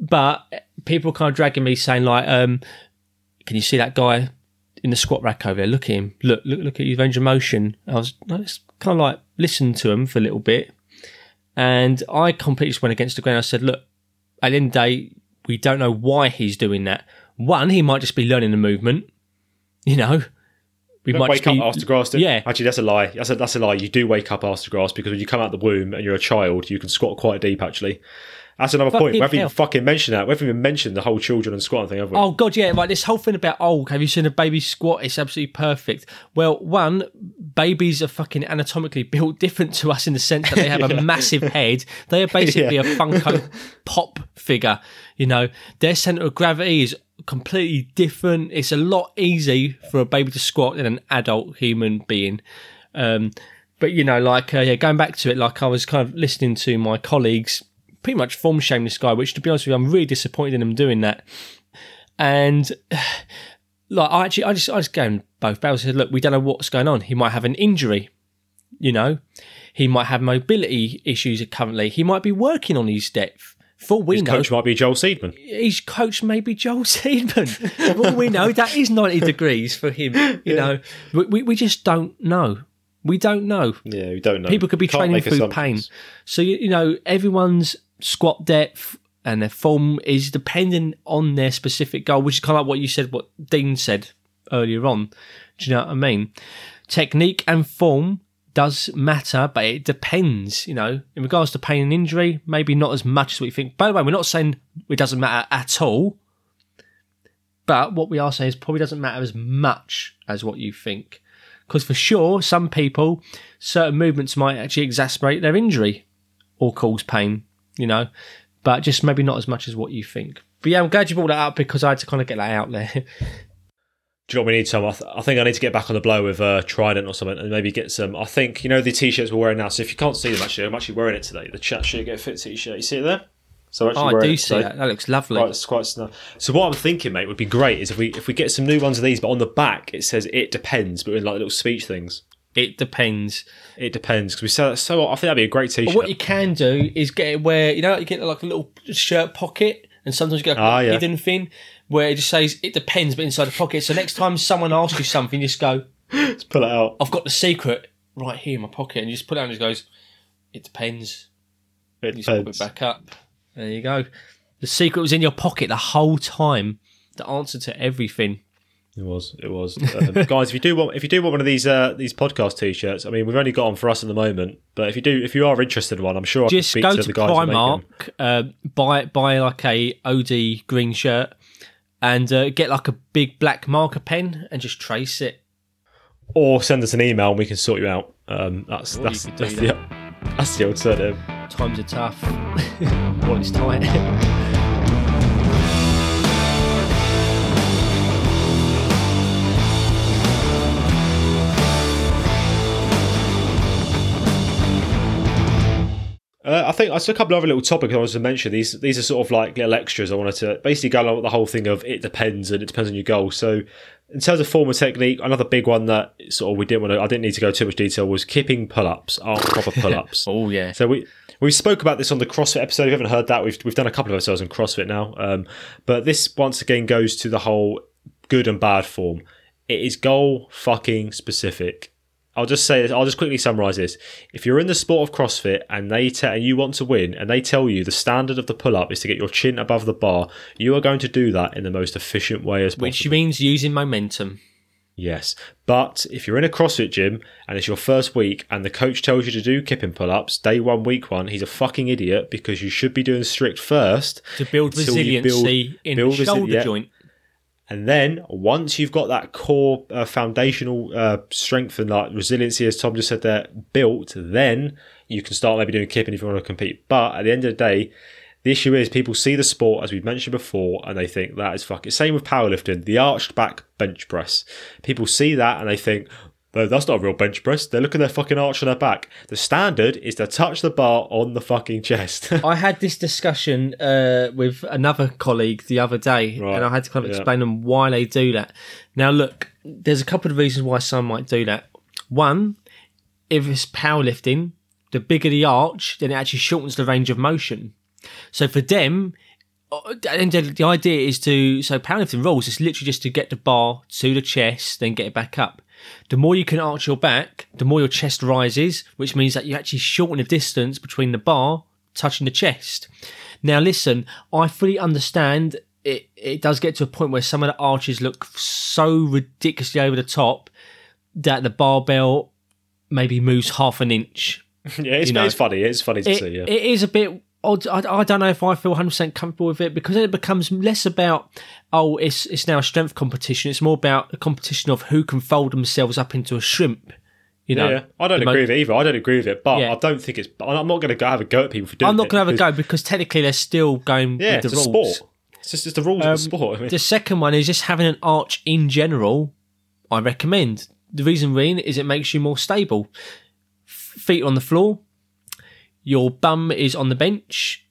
But people kind of dragging me saying like, um, "Can you see that guy in the squat rack over there? Look at him. Look, look, look at his range of motion." I was I just kind of like listened to him for a little bit, and I completely just went against the grain. I said, "Look, at the end of the day, we don't know why he's doing that. One, he might just be learning the movement. You know, we might wake be, up after grass. Yeah. actually, that's a lie. That's a, that's a lie. You do wake up after grass because when you come out the womb and you're a child, you can squat quite deep. Actually, that's another point. We haven't even fucking mentioned that. We haven't even mentioned the whole children and squatting thing, have we? Oh god, yeah, like this whole thing about oh, have you seen a baby squat? It's absolutely perfect. Well, one, babies are fucking anatomically built different to us in the sense that they have a massive head. They are basically a Funko Pop figure. You know, their center of gravity is completely different. It's a lot easier for a baby to squat than an adult human being. Um, but you know, like uh, yeah, going back to it, like I was kind of listening to my colleagues pretty much form shame this guy, which to be honest with you, I'm really disappointed in them doing that. And like I actually I just I just in both barrels said, look, we don't know what's going on. He might have an injury, you know. He might have mobility issues currently. He might be working on his depth. For we His know, coach might be Joel Seedman. his coach may be Joel Seedman. For all we know, that is 90 degrees for him. You know, we, we, we just don't know. We don't know. Yeah, we don't know. People could be Can't training through pain. So, you, you know, everyone's squat depth and their form is dependent on their specific goal, which is kind of like what you said, what Dean said earlier on. Do you know what I mean? Technique and form does matter, but it depends, you know. In regards to pain and injury, maybe not as much as we think. By the way, we're not saying it doesn't matter at all, but what we are saying is probably doesn't matter as much as what you think. Because for sure, some people, certain movements might actually exacerbate their injury or cause pain, you know, but just maybe not as much as what you think. But yeah, I'm glad you brought that up because I had to kind of get that out there. Do you know what we need, some? I, th- I think I need to get back on the blow with uh, Trident or something and maybe get some. I think, you know, the t shirts we're wearing now. So if you can't see them, actually, I'm actually wearing it today. The Chat Shit Get Fit t shirt. You see it there? So actually, Oh, I do it see today. that. That looks lovely. Quite, it's quite snug. So what I'm thinking, mate, would be great is if we if we get some new ones of these, but on the back it says "it depends," but with like little speech things. It depends. It depends because we sell that so. I think that'd be a great T-shirt. But what you can do is get it where you know you get like a little shirt pocket, and sometimes you get like Ah, a yeah. hidden thing where it just says it depends, but inside the pocket. So next time someone asks you something, you just go, Let's pull it out. "I've got the secret right here in my pocket," and you just put it out and it goes, "It depends." It You just put it back up. There you go. The secret was in your pocket the whole time. The answer to everything. It was. It was. Um, guys, if you do want, if you do want one of these uh, these podcast T-shirts, I mean, we've only got them for us at the moment. But if you do, if you are interested in one, I'm sure I Just can speak go to, to the guys that make them. Primark, uh, buy buy like a OD green shirt, and uh, get like a big black marker pen and just trace it. or send us an email and we can sort you out. Um, that's Or that's you could do that's the, that's the alternative. Times are tough. well, it's tight. Uh, I think I saw a couple of other little topics I wanted to mention. These these are sort of like little extras. I wanted to basically go along with the whole thing of it depends and it depends on your goal. So in terms of form and technique, another big one that sort of we didn't want to. I didn't need to go too much detail was kipping pull ups aren't proper pull ups. oh yeah. So we we spoke about this on the CrossFit episode. If you haven't heard that, we've we've done a couple of episodes on CrossFit now. Um, but this once again goes to the whole good and bad form. It is goal fucking specific. I'll just say this. I'll just quickly summarize this. If you're in the sport of CrossFit and they te- and you want to win, and they tell you the standard of the pull up is to get your chin above the bar, you are going to do that in the most efficient way as possible. Which means using momentum. Yes. But if you're in a CrossFit gym and it's your first week and the coach tells you to do kipping pull ups, day one, week one, he's a fucking idiot because you should be doing strict first. To build you build- resiliency in build the resi- shoulder yeah. And then once you've got that core uh, foundational uh, strength and like resiliency, as Tom just said there, built, then you can start maybe doing kipping if you want to compete. But at the end of the day, the issue is people see the sport as we've mentioned before, and they think that is fucking. Same with powerlifting, the arched back bench press. People see that and they think. No, that's not a real bench press. They're looking at their fucking arch on their back. The standard is to touch the bar on the fucking chest. I had this discussion uh, with another colleague the other day, Right, and I had to kind of yeah. explain them why they do that. Now, look, there's a couple of reasons why some might do that. One, if it's powerlifting, the bigger the arch, then it actually shortens the range of motion. So for them, uh, and the the idea is to so powerlifting rules is literally just to get the bar to the chest, then get it back up. The more you can arch your back, the more your chest rises, which means that you actually shorten the distance between the bar touching the chest. Now, listen, I fully understand it. It does get to a point where some of the arches look so ridiculously over the top that the barbell maybe moves half an inch yeah, it's, You know, it's funny. It's funny to it, see. Yeah. it is a bit. I, I don't know if I feel 100% comfortable with it because then it becomes less about, oh, it's, it's now a strength competition. It's more about a competition of who can fold themselves up into a shrimp. You know, yeah, I don't the mo- agree with it either. I don't agree with it, but Yeah. I don't think it's. I'm not going to go have a go at people for doing it. I'm not going to have a go because technically they're still going Yeah, with it's the a rules. sport. It's just it's the rules of the um, sport. I mean, The second one is just having an arch in general. I recommend. The reason being is it makes you more stable. Feet on the floor, your bum is on the bench,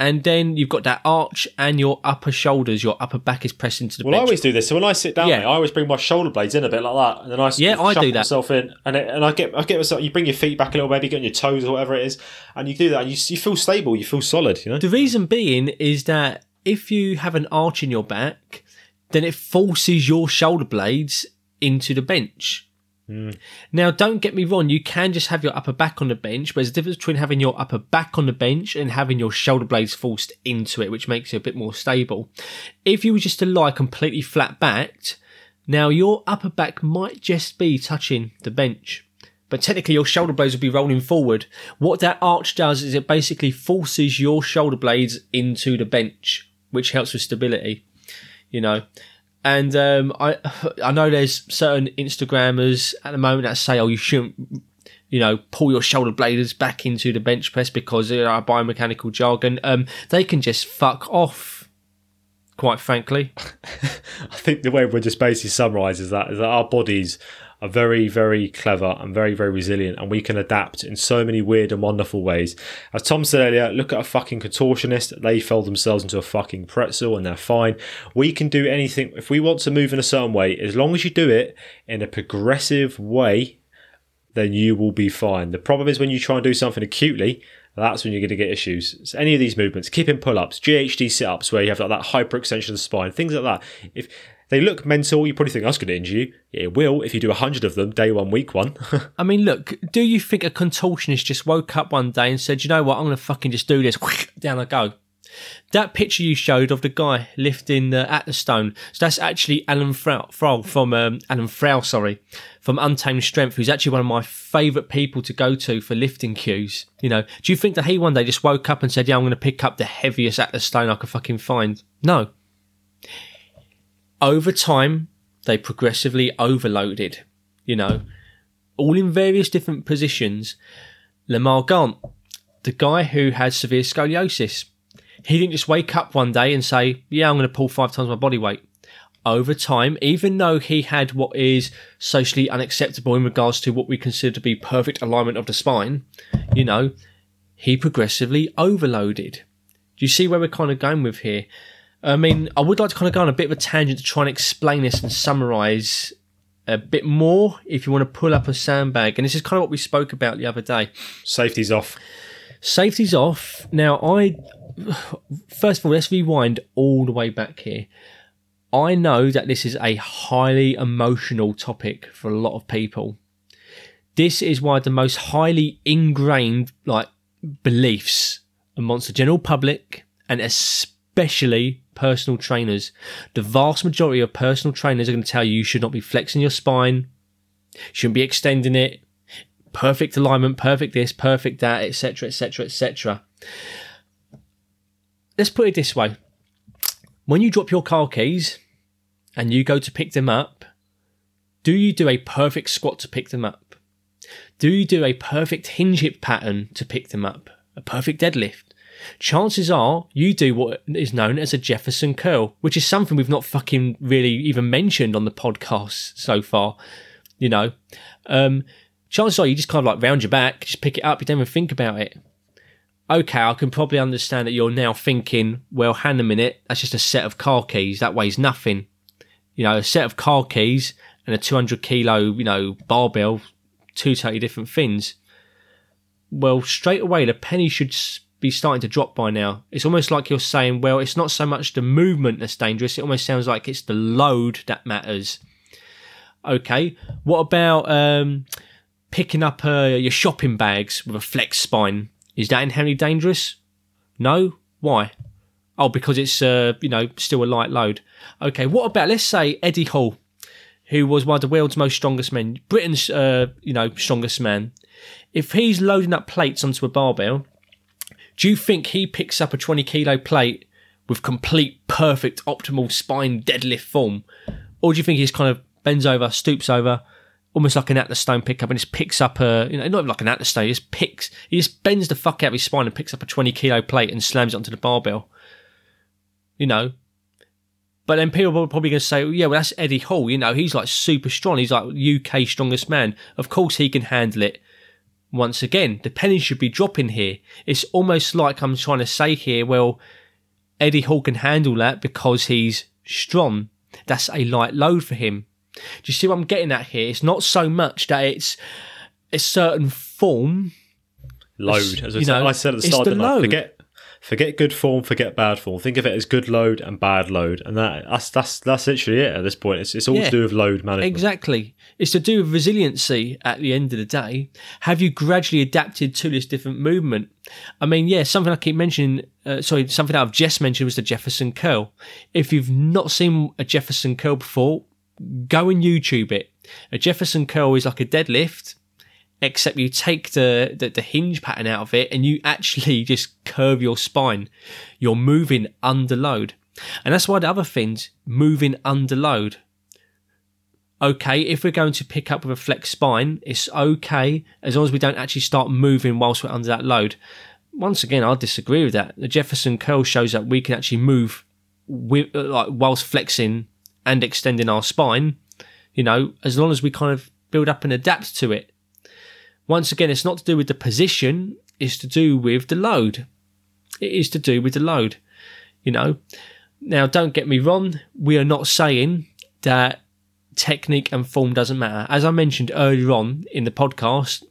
and then you've got that arch and your upper shoulders, your upper back is pressed into the bench. well, I always do this. So when I sit down, Yeah. mate, I always bring my shoulder blades in a bit like that, and then I Yeah, I do that. myself in, and it, and I get I get myself. You bring your feet back a little, maybe get on your toes or whatever it is, and you do that, and you you feel stable, you feel solid. You know, The reason being is that if you have an arch in your back, then it forces your shoulder blades into the bench. Hmm. Now, don't get me wrong, you can just have your upper back on the bench, but there's a difference between having your upper back on the bench and having your shoulder blades forced into it, which makes it a bit more stable. If you were just to lie completely flat backed, now your upper back might just be touching the bench. But technically, your shoulder blades will be rolling forward. What that arch does is it basically forces your shoulder blades into the bench, which helps with stability. You know, and um, I I know there's certain Instagrammers at the moment that say, "Oh, you shouldn't." You know, pull your shoulder blades back into the bench press because they are biomechanical jargon. Um, they can just fuck off. Quite frankly, I think the way we're just basically summarising that is that our bodies are very, very clever and very, very resilient, and we can adapt in so many weird and wonderful ways. As Tom said earlier, look at a fucking contortionist. They fold themselves into a fucking pretzel and they're fine. We can do anything if we want to move in a certain way, as long as you do it in a progressive way, then you will be fine. The problem is when you try and do something acutely, that's when you're going to get issues. So any of these movements, kipping pull-ups, GHD sit-ups, where you have like that hyperextension of the spine, things like that. If they look mental, you probably think that's going to injure you. Yeah, it will if you do hundred of them day one, week one. I mean, look, do you think a contortionist just woke up one day and said, you know what, I'm going to fucking just do this, down I go? That picture you showed of the guy lifting the at the stone, so that's actually Alan Thrall from um, Alan Thrall, sorry, from Untamed Strength, who's actually one of my favourite people to go to for lifting cues. You know, do you think that he one day just woke up and said, "Yeah, I'm going to pick up the heaviest Atlas stone I can fucking find"? No. Over time, they progressively overloaded. You know, all in various different positions. Lamar Gant, the guy who had severe scoliosis, he didn't just wake up one day and say, Yeah, I'm going to pull five times my body weight. Over time, even though he had what is socially unacceptable in regards to what we consider to be perfect alignment of the spine, you know, he progressively overloaded. Do you see where we're kind of going with here? I mean, I would like to kind of go on a bit of a tangent to try and explain this and summarize a bit more if you want to pull up a sandbag. And this is kind of what we spoke about the other day. Safety's off. Safety's off. Now, I first of all, let's rewind all the way back here. I know that this is a highly emotional topic for a lot of people. This is one of the most highly ingrained like beliefs amongst the general public and especially personal trainers. The vast majority of personal trainers are going to tell you you should not be flexing your spine, shouldn't be extending it, perfect alignment, perfect this, perfect that, etc., etc., etc let's put it this way when you drop your car keys and you go to pick them up, do you do a perfect squat to pick them up? Do you do a perfect hinge hip pattern to pick them up? A perfect deadlift? Chances are you do what is known as a Jefferson curl, which is something we've not fucking really even mentioned on the podcast so far. You know, um, chances are you just kind of like round your back, just pick it up, you don't even think about it okay, I can probably understand that you're now thinking, well, hang a minute, that's just a set of car keys. That weighs nothing. You know, a set of car keys and a 200 kilo, you know, barbell, two totally different things. Well, straight away, the penny should be starting to drop by now. It's almost like you're saying, well, it's not so much the movement that's dangerous. It almost sounds like it's the load that matters. Okay, what about um, picking up uh, your shopping bags with a flex spine? Is that inherently dangerous? No. Why? Oh, because it's uh, you know still a light load. Okay. What about let's say Eddie Hall, who was one of the world's most strongest men, Britain's uh, you know strongest man. If he's loading up plates onto a barbell, do you think he picks up a twenty kilo plate with complete perfect optimal spine deadlift form, or do you think he's kind of bends over, stoops over, almost like an Atlas stone pickup and just picks up a, you know, not even like an Atlas stone, he just picks, he just bends the fuck out of his spine and picks up a 20 kilo plate and slams it onto the barbell. You know? But then people are probably going to say, well, yeah, well, that's Eddie Hall. You know, he's like super strong. He's like UK strongest man. Of course he can handle it. Once again, the penny should be dropping here. It's almost like I'm trying to say here, well, Eddie Hall can handle that because he's strong. That's a light load for him. Do you see what I'm getting at here? It's not so much that it's a certain form. Load, as I, you know, I said at the start, the load. forget forget good form, forget bad form. Think of it as good load and bad load, and that that's that's that's literally it at this point. It's it's all yeah, to do with load management. Exactly, it's to do with resiliency. At the end of the day, have you gradually adapted to this different movement? I mean, yeah, something I keep mentioning. Uh, sorry, something I've just mentioned was the Jefferson curl. If you've not seen a Jefferson curl before, go and YouTube it. A Jefferson curl is like a deadlift, except you take the, the, the hinge pattern out of it and you actually just curve your spine. You're moving under load. And that's why the other things moving under load. Okay, if we're going to pick up with a flex spine, it's okay as long as we don't actually start moving whilst we're under that load. Once again, I disagree with that. The Jefferson curl shows that we can actually move with, uh, like whilst flexing and extending our spine, you know, as long as we kind of build up and adapt to it. Once again, it's not to do with the position, it's to do with the load. It is to do with the load. You know, now don't get me wrong, we are not saying that technique and form doesn't matter. As I mentioned earlier on in the podcast,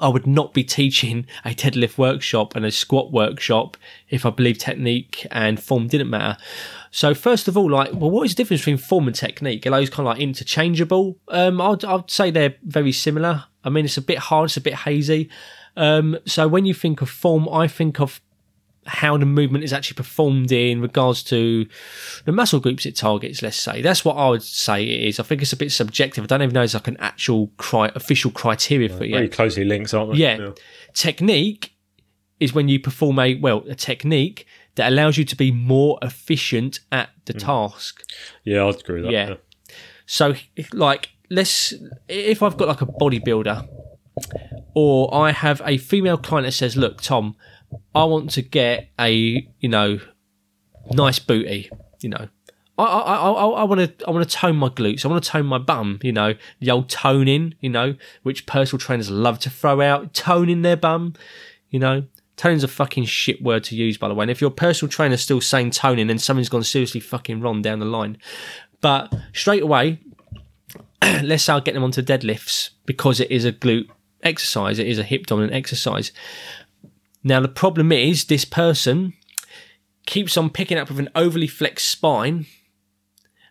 I would not be teaching a deadlift workshop and a squat workshop if I believe technique and form didn't matter. So first of all, like, well, what is the difference between form and technique? Are those kind of like interchangeable? Um, I'd, I'd say they're very similar. I mean, it's a bit hard, it's a bit hazy. Um, so when you think of form, I think of how the movement is actually performed in regards to the muscle groups it targets, let's say. That's what I would say it is. I think it's a bit subjective. I don't even know it's like an actual cri- official criteria for it Very closely linked, aren't they? Yeah. Technique is when you perform a, well, a technique that allows you to be more efficient at the hmm. task. Yeah, I'd agree with that. Yeah. Yeah. So, like, let's if I've got like a bodybuilder, or I have a female client that says, "Look, Tom, I want to get a you know nice booty, you know." I, I, I, want to I want to tone my glutes. I want to tone my bum. You know the old toning. You know which personal trainers love to throw out toning their bum. You know toning's a fucking shit word to use by the way. And if your personal trainer's still saying toning, then something's gone seriously fucking wrong down the line. But straight away, let's say I'll get them onto deadlifts because it is a glute exercise, it is a hip dominant exercise. Now, the problem is this person keeps on picking up with an overly flexed spine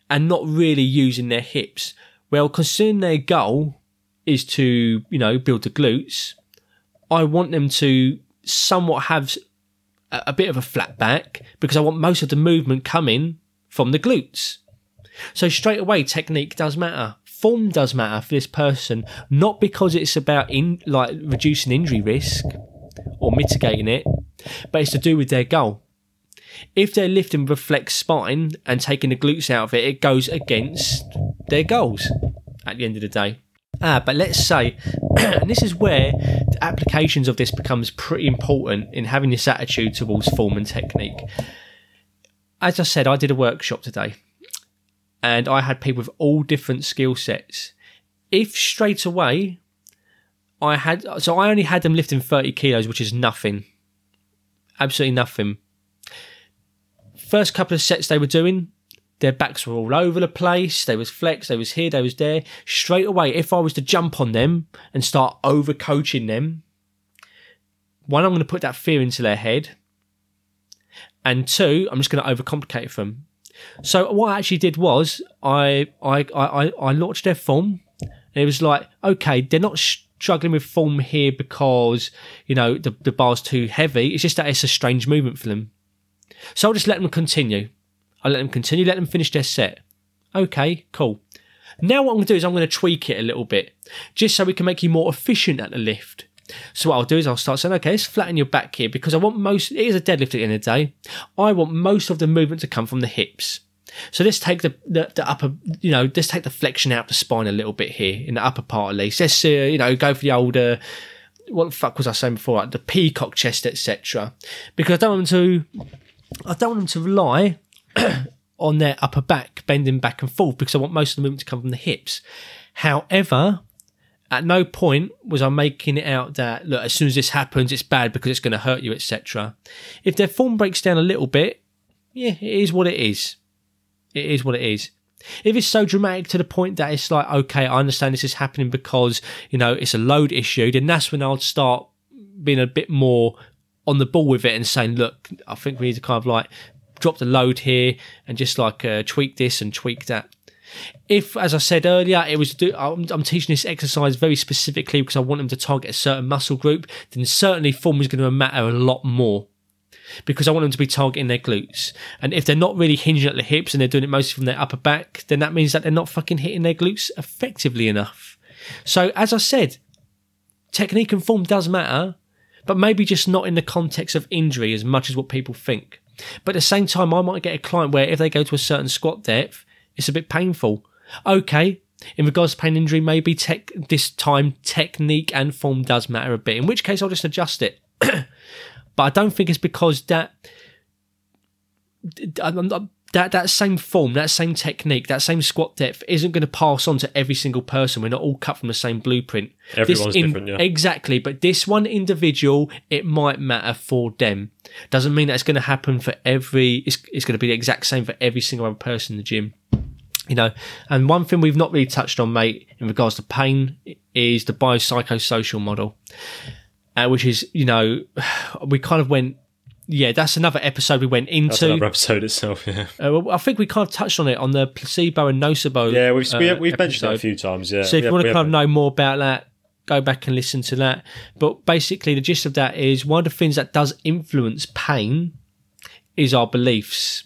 and not really using their hips. Well, considering their goal is to, you know, build the glutes, I want them to somewhat have a bit of a flat back because I want most of the movement coming from the glutes. So straight away, technique does matter. Form does matter for this person, not because it's about in like reducing injury risk or mitigating it, but it's to do with their goal. If they're lifting flexed spine and taking the glutes out of it, it goes against their goals at the end of the day. Ah, but let's say, and this is where the applications of this becomes pretty important in having this attitude towards form and technique. As I said, I did a workshop today and I had people with all different skill sets. If straight away I had, so I only had them lifting 30 kilos, which is nothing, absolutely nothing. First couple of sets they were doing, their backs were all over the place. They was flex, they was here, they was there. Straight away, if I was to jump on them and start over coaching them, one, I'm going to put that fear into their head, and two, I'm just going to overcomplicate them. So what I actually did was I I I, I launched their form, and it was like, okay, they're not struggling with form here because you know the the bar's too heavy. It's just that it's a strange movement for them. So I'll just let them continue. I let them continue, let them finish their set. Okay, cool. Now what I'm going to do is I'm going to tweak it a little bit, just so we can make you more efficient at the lift. So what I'll do is I'll start saying, okay, let's flatten your back here because I want most. It is a deadlift at the end of the day. I want most of the movement to come from the hips. So let's take the, the, the upper, you know, let's take the flexion out the spine a little bit here in the upper part at least. Let's, uh, you know, go for the older. What the fuck was I saying before? Like the peacock chest, etc. Because I don't want them to. I don't want them to rely on their upper back bending back and forth because I want most of the movement to come from the hips. However, at no point was I making it out that look, as soon as this happens, it's bad because it's going to hurt you, etc. If their form breaks down a little bit, yeah, it is what it is. It is what it is. If it's so dramatic to the point that it's like, okay, I understand this is happening because you know it's a load issue, then that's when I'll start being a bit more on the ball with it and saying, look, I think we need to kind of like drop the load here and just like uh, tweak this and tweak that. If, as I said earlier, it was do, I'm, I'm teaching this exercise very specifically because I want them to target a certain muscle group, then certainly form is going to matter a lot more because I want them to be targeting their glutes. And if they're not really hinging at the hips and they're doing it mostly from their upper back, then that means that they're not fucking hitting their glutes effectively enough. So, as I said, technique and form does matter, but maybe just not in the context of injury as much as what people think. But at the same time, I might get a client where if they go to a certain squat depth, it's a bit painful. Okay, in regards to pain injury, maybe tech this time technique and form does matter a bit. In which case, I'll just adjust it. but I don't think it's because that. That that same form, that same technique, that same squat depth isn't going to pass on to every single person. We're not all cut from the same blueprint. Everyone's different, yeah. Exactly, but this one individual, it might matter for them. Doesn't mean that it's going to happen for every. It's, it's going to be the exact same for every single other person in the gym. You know, and one thing we've not really touched on, mate, in regards to pain, is the biopsychosocial model, uh, which is, you know, we kind of went yeah, that's another episode we went That's into. another episode itself. Yeah, Uh, well, I think we kind of touched on it on the placebo and nocebo. yeah. We've we, uh, we've mentioned that a few times. Yeah. So if We you want have- to we kind of know more about that, go back and listen to that. But basically, the gist of that is one of the things that does influence pain is our beliefs,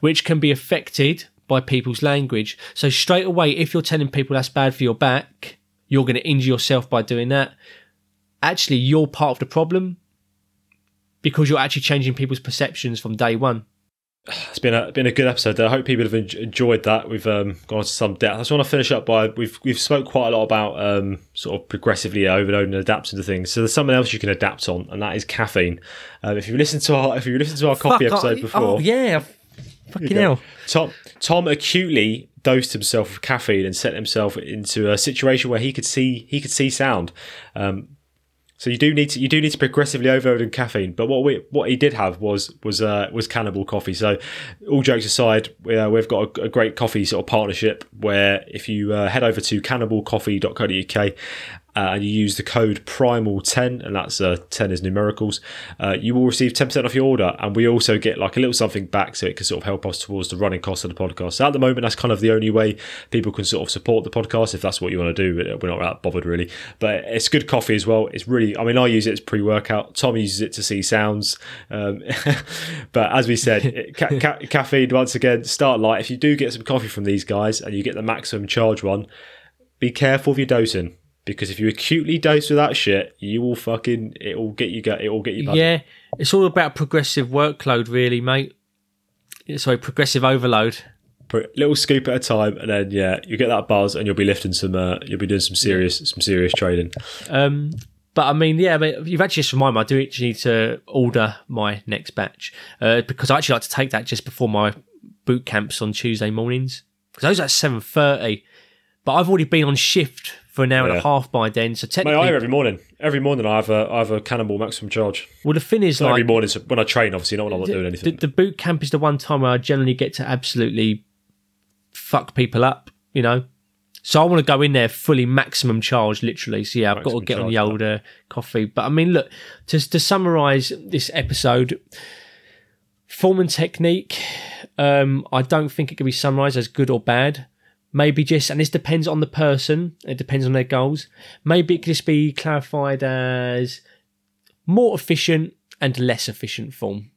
which can be affected by people's language. So straight away, if you're telling people that's bad for your back, you're going to injure yourself by doing that. Actually, you're part of the problem because you're actually changing people's perceptions from day one. It's been a been a good episode. I hope people have enjoyed that. We've um, gone into some depth. I just want to finish up by we've we've spoke quite a lot about um, sort of progressively overloading and adapting to things. So there's something else you can adapt on, and that is caffeine. Um, if you listen to our if you listen to our coffee Fuck, episode I- before, Oh, yeah. Fucking hell. Tom Tom acutely dosed himself with caffeine and set himself into a situation where he could see he could see sound. Um, so you do need to you do need to progressively overload in caffeine. But what we what he did have was was uh, was Cannibal Coffee. So all jokes aside, we, uh, we've got a, a great coffee sort of partnership where if you uh, head over to cannibalcoffee.co.uk uh, and you use the code primal10 and that's uh, 10 is numericals uh, you will receive 10% off your order. And we also get like a little something back so it can sort of help us towards the running cost of the podcast. So at the moment that's kind of the only way people can sort of support the podcast if that's what you want to do we're not that bothered really. But it's good coffee as well. It's really i mean i use it as pre-workout. Tom uses it to see sounds um, but as we said ca- ca- caffeine once again start light. If you do get some coffee from these guys and you get the maximum charge one be careful of your dosing because if you acutely dose with that shit, you will fucking it will get you get it will get you. Yeah, it's all about progressive workload, really, mate. Sorry, progressive overload. Little scoop at a time, and then yeah, you get that buzz, and you'll be lifting some. Uh, you'll be doing some serious some serious trading. Um, but I mean, yeah, I mean, you've actually just reminded me. I do actually need to order my next batch uh, because I actually like to take that just before my boot camps on Tuesday mornings because those are at seven thirty. But I've already been on shift for an hour and a half by then, so Mate, technically, I every morning. Every morning I have a I have a Cannibal maximum charge. well, the thing is, Not every morning so when I train, obviously not when I'm not doing anything. the boot camp is the one time where I generally get to absolutely fuck people up, you know. So I want to go in there fully maximum charge, literally. So yeah, I've got to get on the older coffee. But I mean, look, to to summarise this episode, form and technique. Um, I don't think it can be summarised as good or bad. Maybe just, and this depends on the person. It depends on their goals. Maybe it could just be clarified as more efficient and less efficient form.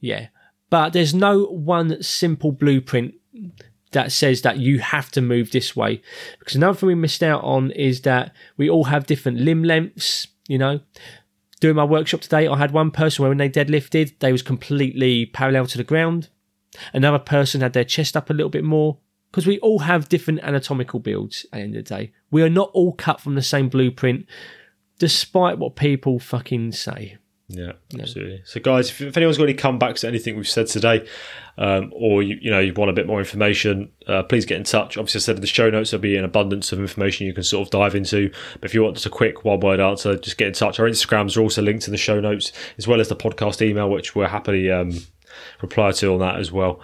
Yeah. But there's no one simple blueprint that says that you have to move this way. Because another thing we missed out on is that we all have different limb lengths, you know. Doing my workshop today, I had one person where when they deadlifted, they was completely parallel to the ground. Another person had their chest up a little bit more. Because we all have different anatomical builds at the end of the day. We are not all cut from the same blueprint, despite what people fucking say. Yeah, absolutely. So, guys, if, if anyone's got any comebacks to anything we've said today, um, or you, you know you want a bit more information, uh, please get in touch. Obviously, I said in the show notes there'll be an abundance of information you can sort of dive into. But if you want just a quick one-word answer, just get in touch. Our Instagrams are also linked in the show notes, as well as the podcast email, which we're happily um, reply to on that as well.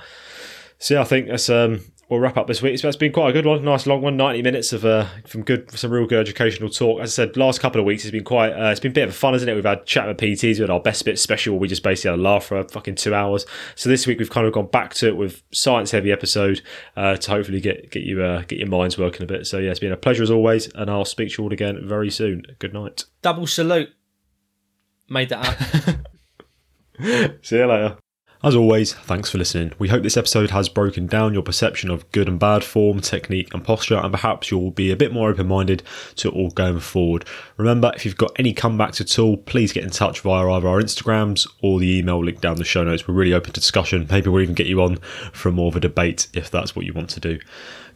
So, yeah, I think that's um, we'll wrap up this week. So it's been quite a good one, nice long one, ninety minutes of uh, some good, some real good educational talk. As I said, last couple of weeks has been quite, uh, it's been a bit of fun, isn't it? We've had chat with PTs, we had our best bit special. where We just basically had a laugh for fucking two hours. So this week we've kind of gone back to it with science heavy episode uh, to hopefully get get you uh, get your minds working a bit. So yeah, it's been a pleasure as always, and I'll speak to you all again very soon. Good night. Double salute. Made that up. See you later. As always, thanks for listening. We hope this episode has broken down your perception of good and bad form, technique, and posture, and perhaps you'll be a bit more open minded to all going forward. Remember, if you've got any comebacks at all, please get in touch via either our Instagrams or the email link down the show notes. We're really open to discussion. Maybe we'll even get you on for more of a debate if that's what you want to do.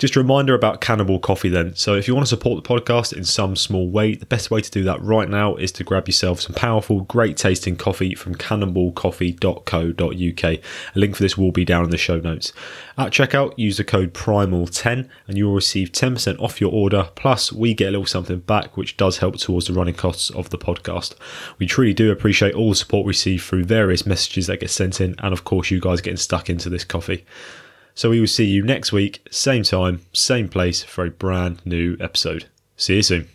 Just a reminder about Cannibal Coffee then. So, if you want to support the podcast in some small way, the best way to do that right now is to grab yourself some powerful, great tasting coffee from cannibalcoffee.co.uk. A link for this will be down in the show notes. At checkout, use the code PRIMAL10 and you will receive 10% off your order. Plus, we get a little something back, which does help towards the running costs of the podcast. We truly do appreciate all the support we receive through various messages that get sent in, and of course, you guys getting stuck into this coffee. So, we will see you next week, same time, same place, for a brand new episode. See you soon.